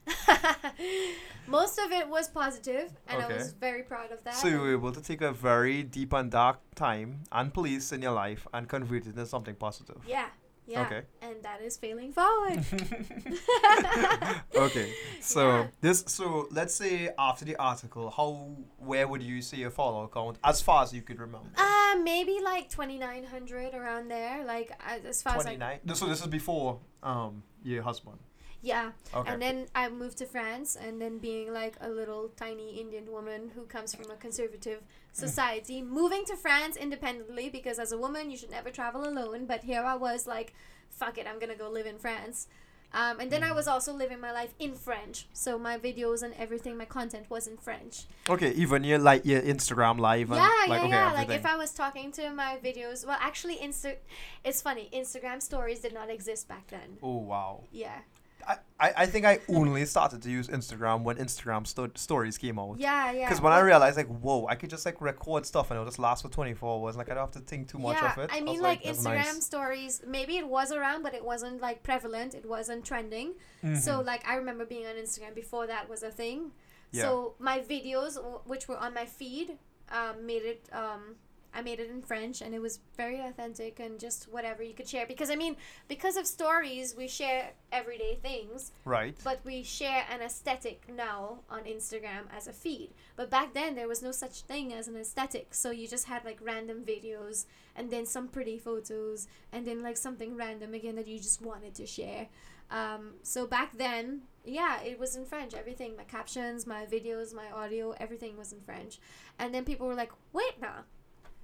Most of it was positive, and I Okay. was very proud of that. So you were able to take a very deep and dark time and police in your life and convert it into something positive. yeah, yeah, Okay. and that is failing forward. okay. So Yeah. this so let's say after the article, how where would you see your follow count as far as you could remember? Uh, maybe like 2,900 around there. Like, as as far as Twenty nine. So this is before um your husband. Yeah. Okay. And then I moved to France, and then being like a little tiny Indian woman who comes from a conservative society, moving to France independently because as a woman, you should never travel alone. But here I was like, fuck it, I'm gonna go live in France. Um, and then I was also living my life in French, so my videos and everything, my content was in French. okay, even your like your Instagram live and yeah, like yeah, okay yeah. everything. Like if I was talking to my videos, well, actually, Insta, it's funny. Instagram stories did not exist back then. oh wow. Yeah, I, I, I think I only started to use Instagram when Instagram sto- stories came out. yeah, yeah. Because when I realized like, whoa, I could just like record stuff and it'll just last for 24 hours. Like I don't have to think too much yeah, of it. I mean, like, that's Instagram nice. stories, maybe it was around, but it wasn't like prevalent. It wasn't trending. So, Mhm. like, I remember being on Instagram before that was a thing. Yeah. So, my videos, w- which were on my feed, um, made it, um, I made it in French and it was very authentic and just whatever you could share. Because, I mean, because of stories, we share everyday things, right. but we share an aesthetic now on Instagram as a feed. But back then, there was no such thing as an aesthetic. So you just had like random videos and then some pretty photos and then like something random again that you just wanted to share. Um, so back then, yeah, it was in French. Everything, my captions, my videos, my audio, everything was in French. And then people were like, wait, now,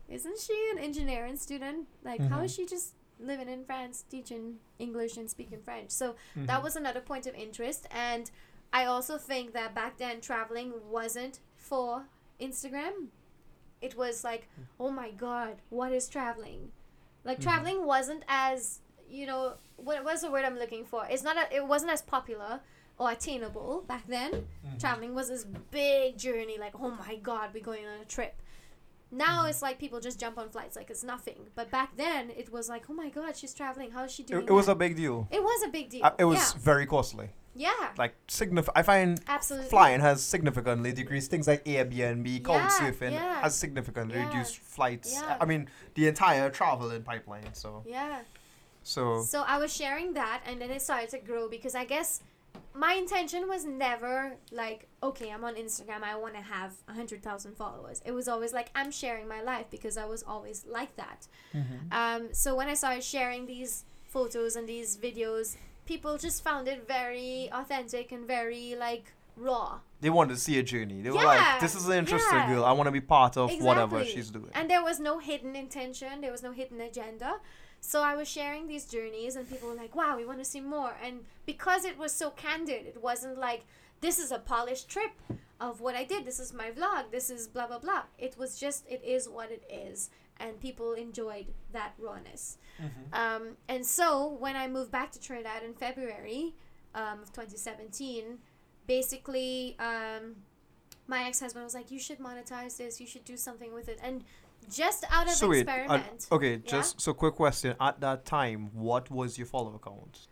isn't she an engineering student? Like, how Mhm. is she just living in France, teaching English and speaking French? So Mhm. that was another point of interest and i also think that back then traveling wasn't for instagram it was like oh my god what is traveling like Mhm. traveling wasn't as you know what was the word i'm looking for it's not a, it wasn't as popular or attainable back then Mhm. traveling was this big journey like oh my god we're going on a trip now Mhm. it's like people just jump on flights like it's nothing but back then it was like oh my god she's traveling how is she doing It, it was a big deal. it was a big deal Uh, it was yeah. very costly. Yeah, Like signif- I find absolutely. flying has significantly decreased. Things like Airbnb, couch Yeah, surfing yeah. has significantly Yeah. reduced flights. Yeah. I mean, the entire travel in pipeline. So, Yeah. so So I was sharing that, and then it started to grow because I guess my intention was never like, okay, I'm on Instagram, I want to have a hundred thousand followers. It was always like I'm sharing my life because I was always like that. Mhm. Um, so when I started sharing these photos and these videos, people just found it very authentic and very like raw. they wanted to see a journey. They were like, "This is an interesting yeah. girl. I want to be part of whatever she's doing." And there was no hidden intention, there was no hidden agenda. So I was sharing these journeys, and people were like, wow, we want to see more. And because it was so candid, it wasn't like, this is a polished trip of what I did, this is my vlog, this is blah, blah, blah. It was just, it is what it is. And people enjoyed that rawness. Mhm. Um, and so when I moved back to Trinidad in February um, of 2017, basically um, my ex-husband was like, "You should monetize this. You should do something with it." And just out of So wait, uh, experiment, okay, Yeah? just so quick question. At that time, what was your follower count?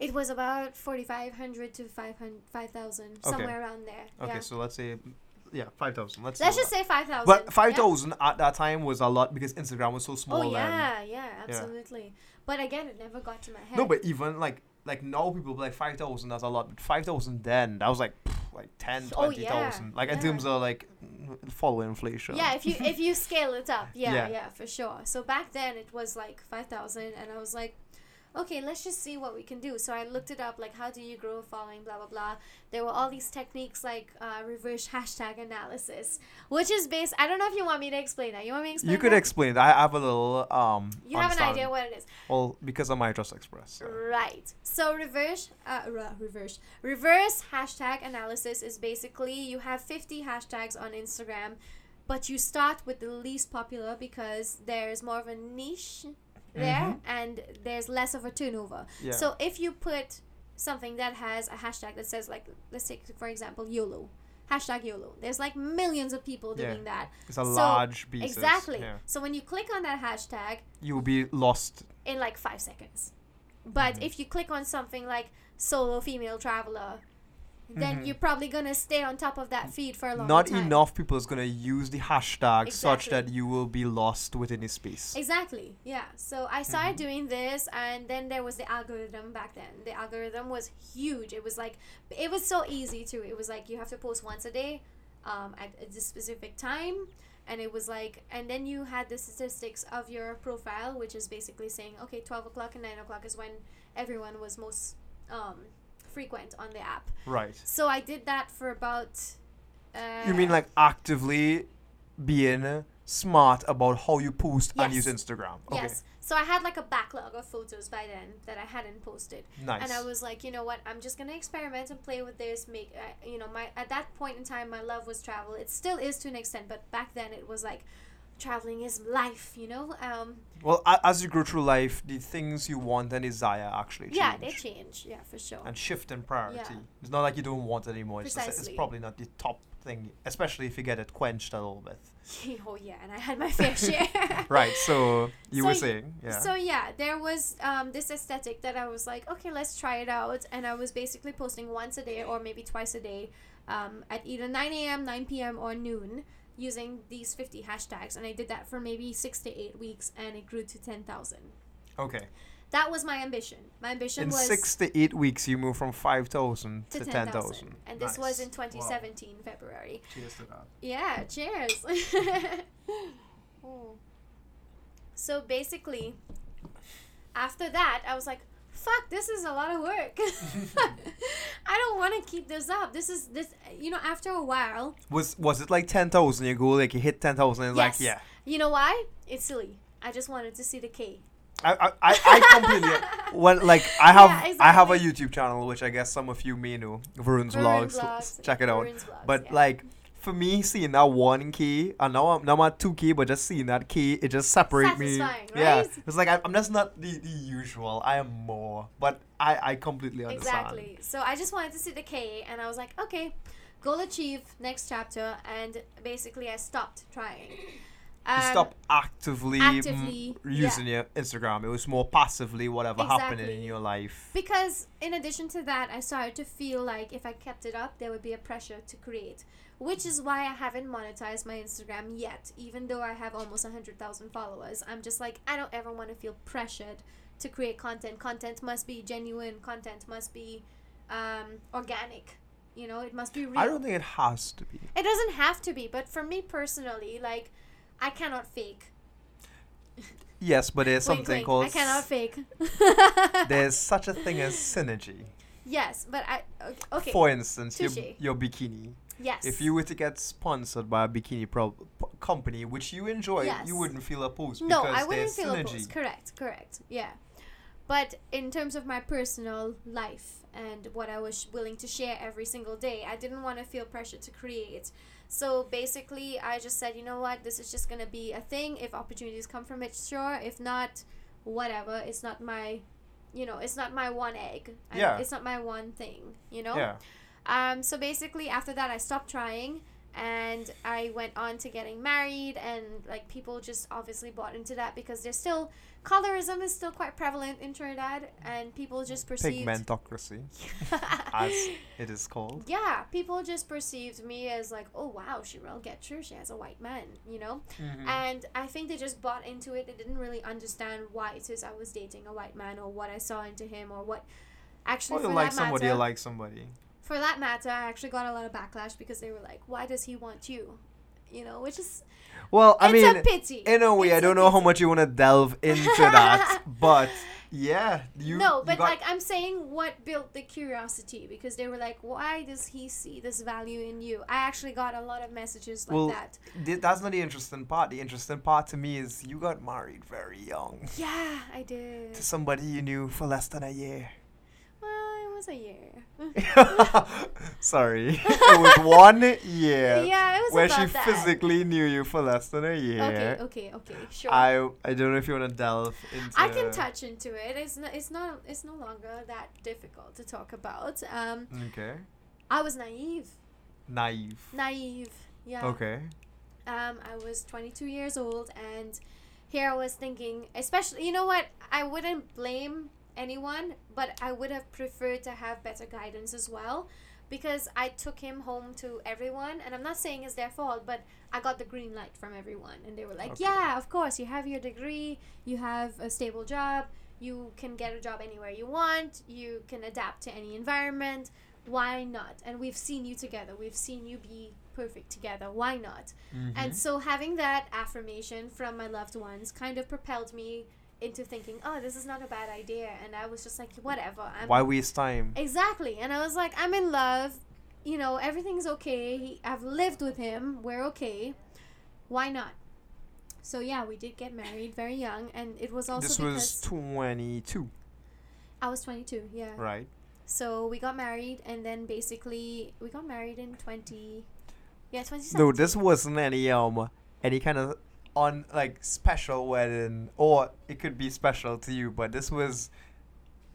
it was about 4,500 to 500 5,000, Okay. somewhere around there. Okay, yeah. so let's say, yeah, five thousand. Let's. Let's just that. say 5,000. But yeah? five thousand at that time was a lot because Instagram was so small. Oh then. yeah, yeah, absolutely. But again, it never got to my head. No, but even like like now people be like five thousand. That's a lot. But five thousand then that was like pff, like 10, Oh, 20,000. yeah, Like in yeah. terms of like following inflation. Yeah, if you if you scale it up, yeah, Yeah. yeah, for sure. So back then it was like five thousand, and I was like, okay, let's just see what we can do. So I looked it up, like how do you grow a following, blah blah blah. There were all these techniques like uh, reverse hashtag analysis, which is based. I don't know if you want me to explain that. You want me to explain? You could that? explain it. I have a little um. You have an idea what it is. Well, because of my Trust Express. so. Right. So reverse, uh, re- reverse, reverse hashtag analysis is basically you have 50 hashtags on Instagram, but you start with the least popular because there's more of a niche there and there's less of a turnover. Yeah. So if you put something that has a hashtag that says like, let's take for example YOLO. Hashtag YOLO. There's like millions of people Yeah. doing that. It's a So, large basis. Exactly. Yeah. So when you click on that hashtag, You'll be lost. in like five seconds. But Mhm. if you click on something like solo female traveler, then Mhm. you're probably gonna stay on top of that feed for a long time. Not time. enough people is gonna use the hashtag such that you will be lost within the space. Exactly. Yeah. So I started Mhm. doing this, and then there was the algorithm back then. The algorithm was huge. It was like, it was so easy too. It was like you have to post once a day, um, at a specific time, and it was like, and then you had the statistics of your profile, which is basically saying, okay, twelve o'clock and nine o'clock is when everyone was most um, frequent on the app. Right. So I did that for about. Uh, You mean like actively being smart about how you post and use Instagram? Okay. Yes. So I had like a backlog of photos by then that I hadn't posted. Nice. and I was like, you know what? I'm just gonna experiment and play with this. Make, uh, you know, my at that point in time, my love was travel. It still is to an extent, but back then it was like, traveling is life. You know. Um. well, as you grow through life, the things you want and desire actually change. Yeah, they change. Yeah, for sure. and shift in priority. Yeah. It's not like you don't want it anymore. It's, just, it's probably not the top thing, especially if you get it quenched a little bit. oh yeah, and I had my fair share. Right. So you So were saying, yeah. So yeah, there was um, this aesthetic that I was like, okay, let's try it out, and I was basically posting once a day or maybe twice a day, um, at either nine a.m., nine p.m. or noon, using these fifty hashtags, and I did that for maybe six to eight weeks, and it grew to ten thousand. okay. That was my ambition. My ambition In was six to eight weeks, you move from five thousand to to, ten ten thousand, thousand. and this was in 2017 February. Cheers to that. Yeah, cheers. Mm. so basically, after that, I was like, "Fuck, this is a lot of work. I don't want to keep this up. This is this. You know, after a while, Was was it like ten thousand? You go like you hit ten thousand, and Yes. like yeah. you know why? It's silly. I just wanted to see the K. I I, I, I completely well like I have Yeah, exactly. I have a. YouTube channel which I guess some of you may know Varun's Varun vlogs. vlogs, Check it out. Varun's vlogs, But yeah. like for me, seeing that one key, uh, and now I'm now at two key, but just seeing that key, it just separates me. Satisfying, Yeah, it's like I, I'm just not the, the usual. I am more, but I I completely understand. Exactly. So I just wanted to see the K, and I was like, okay, goal achieved. Next chapter, and basically I stopped trying. You Um, stop actively, m- actively, using your Instagram. It was more passively whatever happening in your life. Because in addition to that, I started to feel like if I kept it up, there would be a pressure to create, which is why I haven't monetized my Instagram yet. Even though I have almost 100,000 followers, I'm just like, I don't ever want to feel pressured to create content. Content must be genuine, content must be um, organic. You know, it must be real. I don't think it has to be. it doesn't have to be, but for me personally, like, I cannot fake. Yes, but there's something wink, called I cannot fake. there's such a thing as synergy. Yes, but I. Okay. For instance, your, your bikini. yes. If you were to get sponsored by a bikini pro- company, which you enjoy, Yes. you wouldn't feel opposed No, I wouldn't feel synergy. opposed. Correct, correct. Yeah. But in terms of my personal life and what I was willing to share every single day, I didn't want to feel pressure to create. So basically, I just said, you know what, this is just to be a thing. If opportunities come from it, sure. If not, whatever. It's not my, you know, it's not my one egg. I- Yeah. It's not my one thing, you know? Yeah. Um, so basically, after that, I stopped trying and I went on to getting married. And like people just obviously bought into that because they're still colorism is still quite prevalent in Trinidad, and people just perceived. Pigmentocracy, as it is called. yeah, people just perceived me as like, oh wow, Sherelle Getcher, she has a white man, you know. Mm-hmm. And I think they just bought into it. They didn't really understand why it is I was dating a white man or what I saw into him or what Actually, Or you for like that somebody, matter, you like somebody. for that matter, I actually got a lot of backlash because they were like, "Why does he want you?" You know, which is Well, I it's mean, a pity. in a way, It's I don't know how much you want to delve into that, but yeah, you. no, you but got- like I'm saying, what built the curiosity because they were like, "Why does he see this value in you?" I actually got a lot of messages like Well, that. Th- that's not the interesting part. The interesting part to me is you got married very young Yeah, I did. to somebody you knew for less than a year. Was a year. Sorry, it was one year Yeah, it was where she that. physically knew you for less than a year. Okay, okay, okay, sure. I I don't know if you want to delve into. I can touch into it. It's not, it's not it's no longer that difficult to talk about. Um, Okay. I was naive. Naive. Naive. Yeah. Okay. Um, I was 22 years old, and here I was thinking, especially, you know what? I wouldn't blame anyone, but I would have preferred to have better guidance as well, because I took him home to everyone, and I'm not saying it's their fault, but I got the green light from everyone, and they were like, Okay. "Yeah, of course, you have your degree, you have a stable job, you can get a job anywhere you want, you can adapt to any environment." Why not? And we've seen you together. We've seen you be perfect together. Why not? Mm-hmm. And so having that affirmation from my loved ones kind of propelled me into thinking, oh, this is not a bad idea. And I was just like, whatever. I'm Why waste time? exactly. And I was like, I'm in love. You know, everything's okay. He, I've lived with him. We're okay. Why not? So yeah, we did get married very young, and it was also This was 22, I was 22. Yeah. right? So we got married, and then basically we got married in 20. Yeah, 2017. No, this wasn't any um any kind of on like special wedding, or it could be special to you, but this was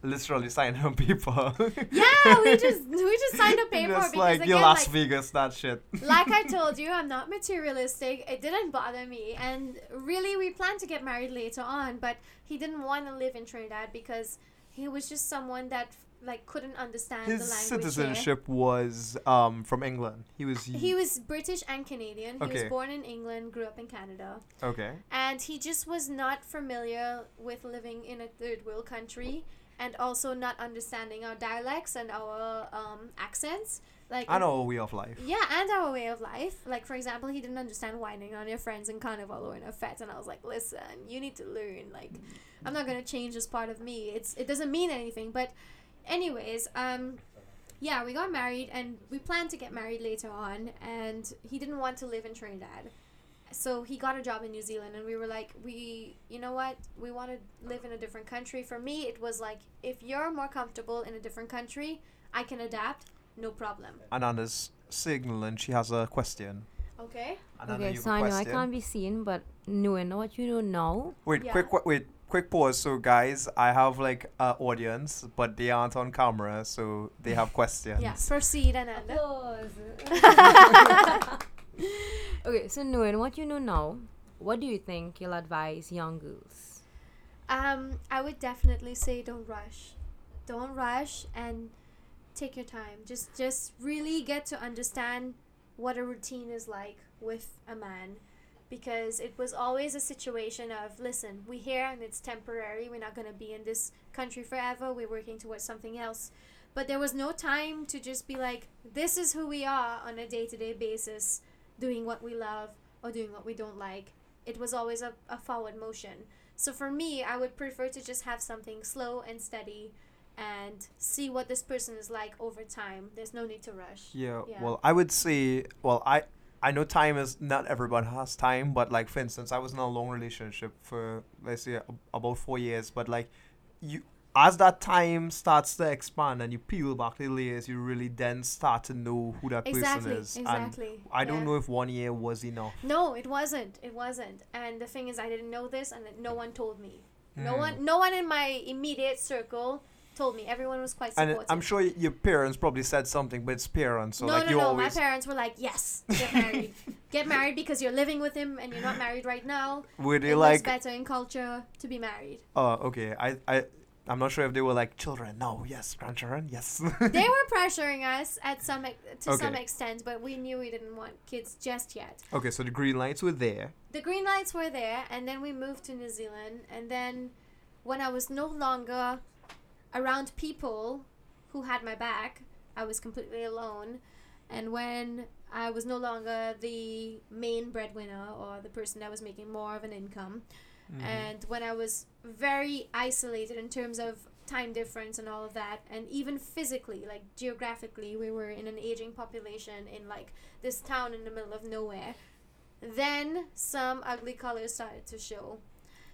literally signing on people. Yeah, we just we just signed a paper Just because like again, your Las like, Vegas, that shit. like I told you, I'm not materialistic. It didn't bother me, and really, we planned to get married later on, but he didn't want to live in Trinidad because he was just someone that like couldn't understand His the language. citizenship was um from England. He was He was British and Canadian. He was born in England, grew up in Canada, okay. and he just was not familiar with living in a third world country, and also not understanding our dialects and our um, accents. Like I know a way of life. Yeah, and our way of life. Like for example, he didn't understand wining on your friends in carnival or in a fete, and I was like, "Listen, you need to learn. Like, I'm not gonna change this part of me. It's it doesn't mean anything." But, anyways, um, yeah, we got married, and we planned to get married later on, and he didn't want to live in Trinidad. So he got a job in New Zealand, and we were like, we, you know what, we want to live in a different country. For me, it was like, if you're more comfortable in a different country, I can adapt, no problem. Ananda's signaling she has a question. Okay. Ananda, Okay, you have so I know I can't be seen, but knowing what you know now, Wait, Yeah. quick, quick, wait, quick pause. So, guys, I have like a audience, but they aren't on camera, so they have questions. Yeah. Proceed, and Ananda. okay, so knowing what you know now, what do you think you'll advise young girls? Um, I would definitely say don't rush. Don't rush and take your time. Just just really get to understand what a routine is like with a man because it was always a situation of listen, we're here and it's temporary. We're not going to be in this country forever. We're working towards something else. But there was no time to just be like this is who we are on a day-to-day basis doing what we love or doing what we don't like. It was always a, a forward motion. So for me, I would prefer to just have something slow and steady and see what this person is like over time. There's no need to rush. Yeah, Yeah. Well, I would say, well, I I know time is not everyone has time, but like for instance, I was in a long relationship for let's say about four years, but like you. As that time starts to expand and you peel back the layers, you really then start to know who that Exactly, person is. exactly. And I don't yeah. know if one year was enough. No, it wasn't. It wasn't. And the thing is, I didn't know this, and no one told me. No Mm. one, no one in my immediate circle told me. Everyone was quite And supportive. I'm sure your parents probably said something, but it's parents, so no, like no, you no. always. My parents were like, "Yes, get married. get married because you're living with him and you're not married right now. Were they it looks like, better in culture to be married." oh, okay. I, I, I'm not sure if they were like children. No, yes, grandchildren, yes. they were pressuring us at some to some extent, but we knew we didn't want kids just yet. okay, so the green lights were there. The green lights were there, and then we moved to New Zealand. And then, when I was no longer around people who had my back. I was completely alone. And when I was no longer the main breadwinner or the person that was making more of an income, Mhm. and when I was very isolated in terms of time difference and all of that, and even physically, like geographically, we were in an aging population in like this town in the middle of nowhere. Then some ugly colors started to show.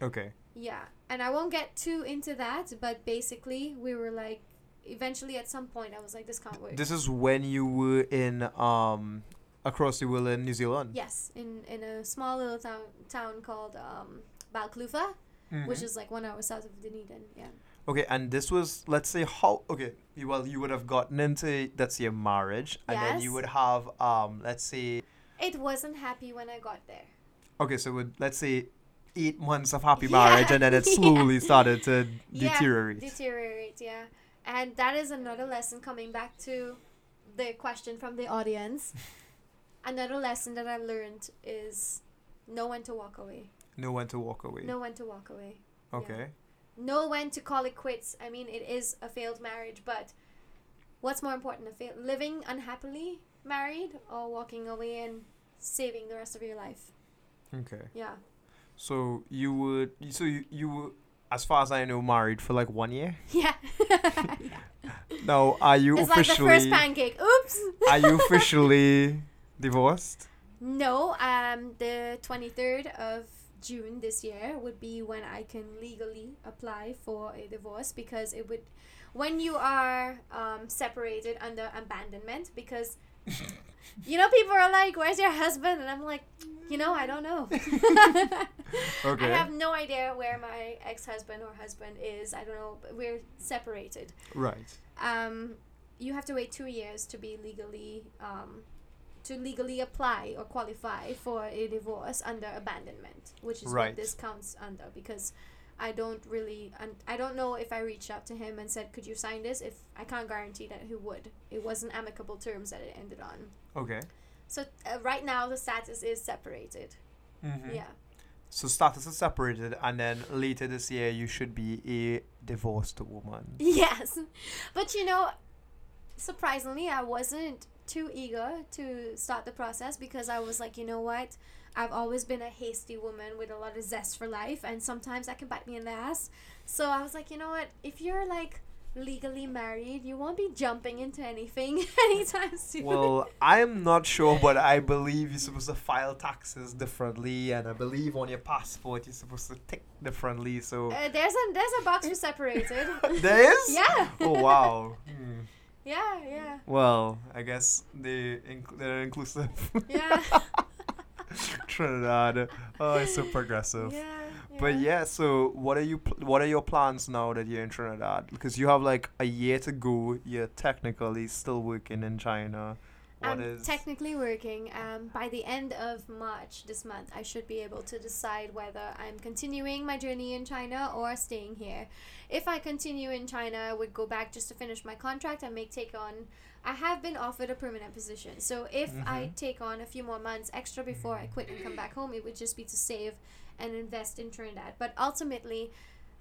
okay. Yeah, and I won't get too into that, but basically, we were like, eventually at some point, I was like, this can't work. This is when you were in um across the world in New Zealand. yes, in in a small little town town called um, Balclutha, which Mhm. is like one hour south of Dunedin. Yeah. Okay, and this was let's say how okay. you- Well, you would have gotten into say a marriage, and then you would have um let's say It wasn't happy when I got there. okay, so would, let's say eight months of happy Yeah, marriage, and then it yeah. slowly started to Yeah, deteriorate. Deteriorate, yeah. And that is another lesson coming back to the question from the audience. another lesson that I've learned is know when to walk away. know when to walk away. Know when to walk away. Okay. Know when to call it quits. I mean, it is a failed marriage, but what's more important, a fail- living unhappily married or walking away and saving the rest of your life? Okay. Yeah. So you would so you, you were as far as I know married for like one year. Yeah. Now are you it's like the officially first pancake. Oops. are you officially divorced? No, um, the 23rd of June this year would be when I can legally apply for a divorce because it would, when you are um, separated under abandonment, because, you know, people are like, where's your husband? And I'm like, you know, I don't know. Okay. I have no idea where my ex husband or husband is. I don't know. But we're separated Right. um, you have to wait two years to be legally um, to legally apply or qualify for a divorce under abandonment, which is Right. what this counts under. Because I don't really, I don't know if I reached out to him and said, "Could you sign this?" If I can't guarantee that he would. It wasn't amicable terms that it ended on. Okay. So uh, right now the status is separated. Mm-hmm. Yeah. So status is separated, and then later this year you should be a divorced woman. Yes. But you know, surprisingly, I wasn't too eager to start the process because I was like, you know what? I've always been a hasty woman with a lot of zest for life, and sometimes that can bite me in the ass. So I was like, you know what? If you're like legally married, you won't be jumping into anything anytime soon. Well, I'm not sure, but I believe you're supposed to file taxes differently, and I believe on your passport you're supposed to tick differently. So uh, there's a there's a box for separated. there is. yeah. Oh wow. Hmm. Yeah, yeah, Well, I guess they inc- they're inclusive. yeah, Trinidad. Oh, it's so progressive. yeah. But yeah, so what are you? Pl- what are your plans now that you're in Trinidad? Because you have like a year to go. You're technically still working in China. What I'm is? technically working. Um, by the end of March this month, I should be able to decide whether I'm continuing my journey in China or staying here. If I continue in China, I would go back just to finish my contract. I may take on. I have been offered a permanent position, so if I Mhm. take on a few more months extra before I quit and come back home, it would just be to save and invest in Trinidad. But ultimately,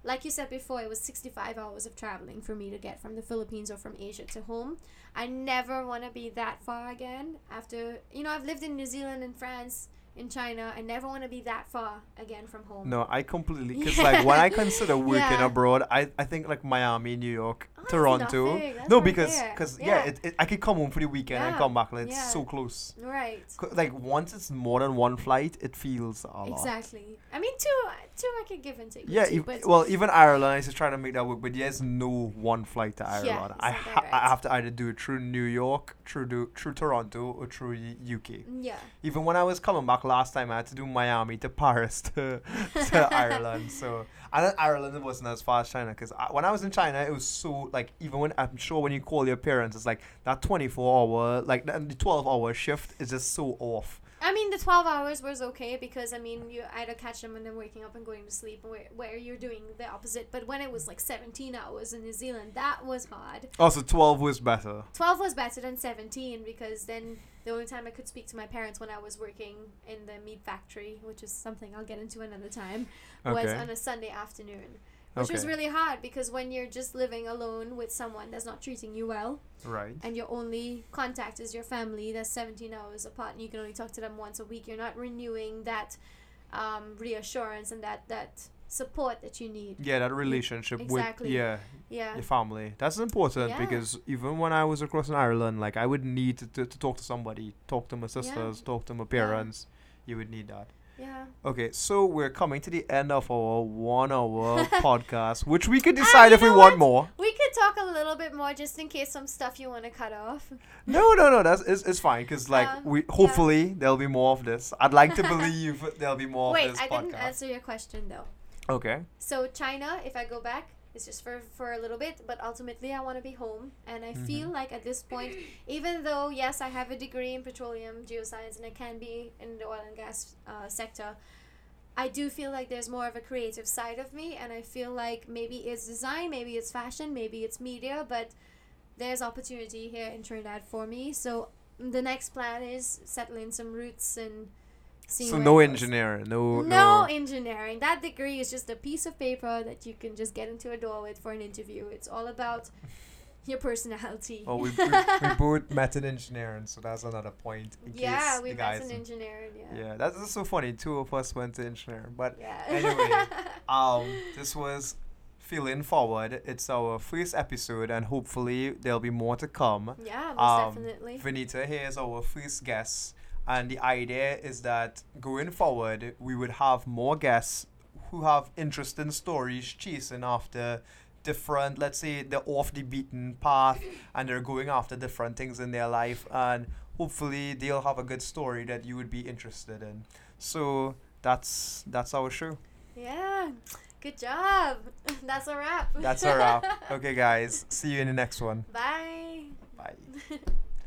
like you said before, it was 65 hours of traveling for me to get from the Philippines or from Asia to home. I never want to be that far again. After, you know, I've lived in New Zealand and France, in China. I never want to be that far again from home. No, I completely because like when I consider working Yeah. abroad, I, I think like Miami, New York, Toronto. No, because cause, yeah, Yeah. it, it, I could come home for the weekend and come back. Like, it's so close. Right. Like once it's more than one flight, it feels a lot. Exactly. I mean, two, two I could give and take. Yeah, but well, even Ireland, I was trying to make that work, but there's no one flight to Ireland. I ha- direct. I have to either do it through New York, through do- through Toronto, or through UK. yeah. Even when I was coming back last time, I had to do Miami to Paris to, to Ireland. So and then Ireland wasn't as far as China because when I was in China, it was so like even when I'm sure when you call your parents, it's like that 24 hour like the the 12 hour shift is just so off. I mean, the 12 hours was okay because, I mean, you either catch them when they're waking up and going to sleep, where, where you're doing the opposite. But when it was like 17 hours in New Zealand, that was hard. Oh, also, 12 was better. 12 was better than 17 because then the only time I could speak to my parents when I was working in the meat factory, which is something I'll get into another time, was on a Sunday afternoon. which was really hard because when you're just living alone with someone that's not treating you well, Right. and your only contact is your family that's 17 hours apart and you can only talk to them once a week you're not renewing that um, reassurance and that that support that you need Yeah, that relationship Exactly. with yeah yeah your family. That's important Yeah. because even when I was across in Ireland, like I would need to, to, to talk to somebody, talk to my sisters, talk to my parents. You would need that. yeah Okay, so we're coming to the end of our one hour podcast, which we could decide you if we want what? more. we could talk a little bit more just in case some stuff you want to cut off No, no, no, that's it's, it's fine because like Um, we yeah. hopefully there'll be more of this. I'd like to believe there'll be more wait of this i didn't answer your question though Okay. so china if i go back it's just for for a little bit but ultimately i want to be home and i feel like at this point even though yes i have a degree in petroleum geoscience and i can be in the oil and gas uh, sector i do feel like there's more of a creative side of me and i feel like maybe it's design maybe it's fashion maybe it's media but there's opportunity here in trinidad for me so the next plan is settling some roots and seeing So no engineering, no No no. engineering. That degree is just a piece of paper that you can just get into a door with for an interview. It's all about your personality. Oh, we, we, we both met in engineering, so that's another point. Yeah, we met guys in engineering. Yeah. Yeah, that's just so funny. Two of us went to engineering, but Yeah. Anyway. um, this was Failing Forward. It's our first episode, and hopefully there'll be more to come. yeah, most Um, definitely. Venita here is our first guest, and the idea is that going forward, we would have more guests who have interesting stories chasing after different, let's say, they're off the beaten path and they're going after different things in their life, and hopefully they'll have a good story that you would be interested in. So that's that's our show. Yeah. Good job. That's a wrap. That's a wrap. Okay, guys, see you in the next one. Bye. Bye.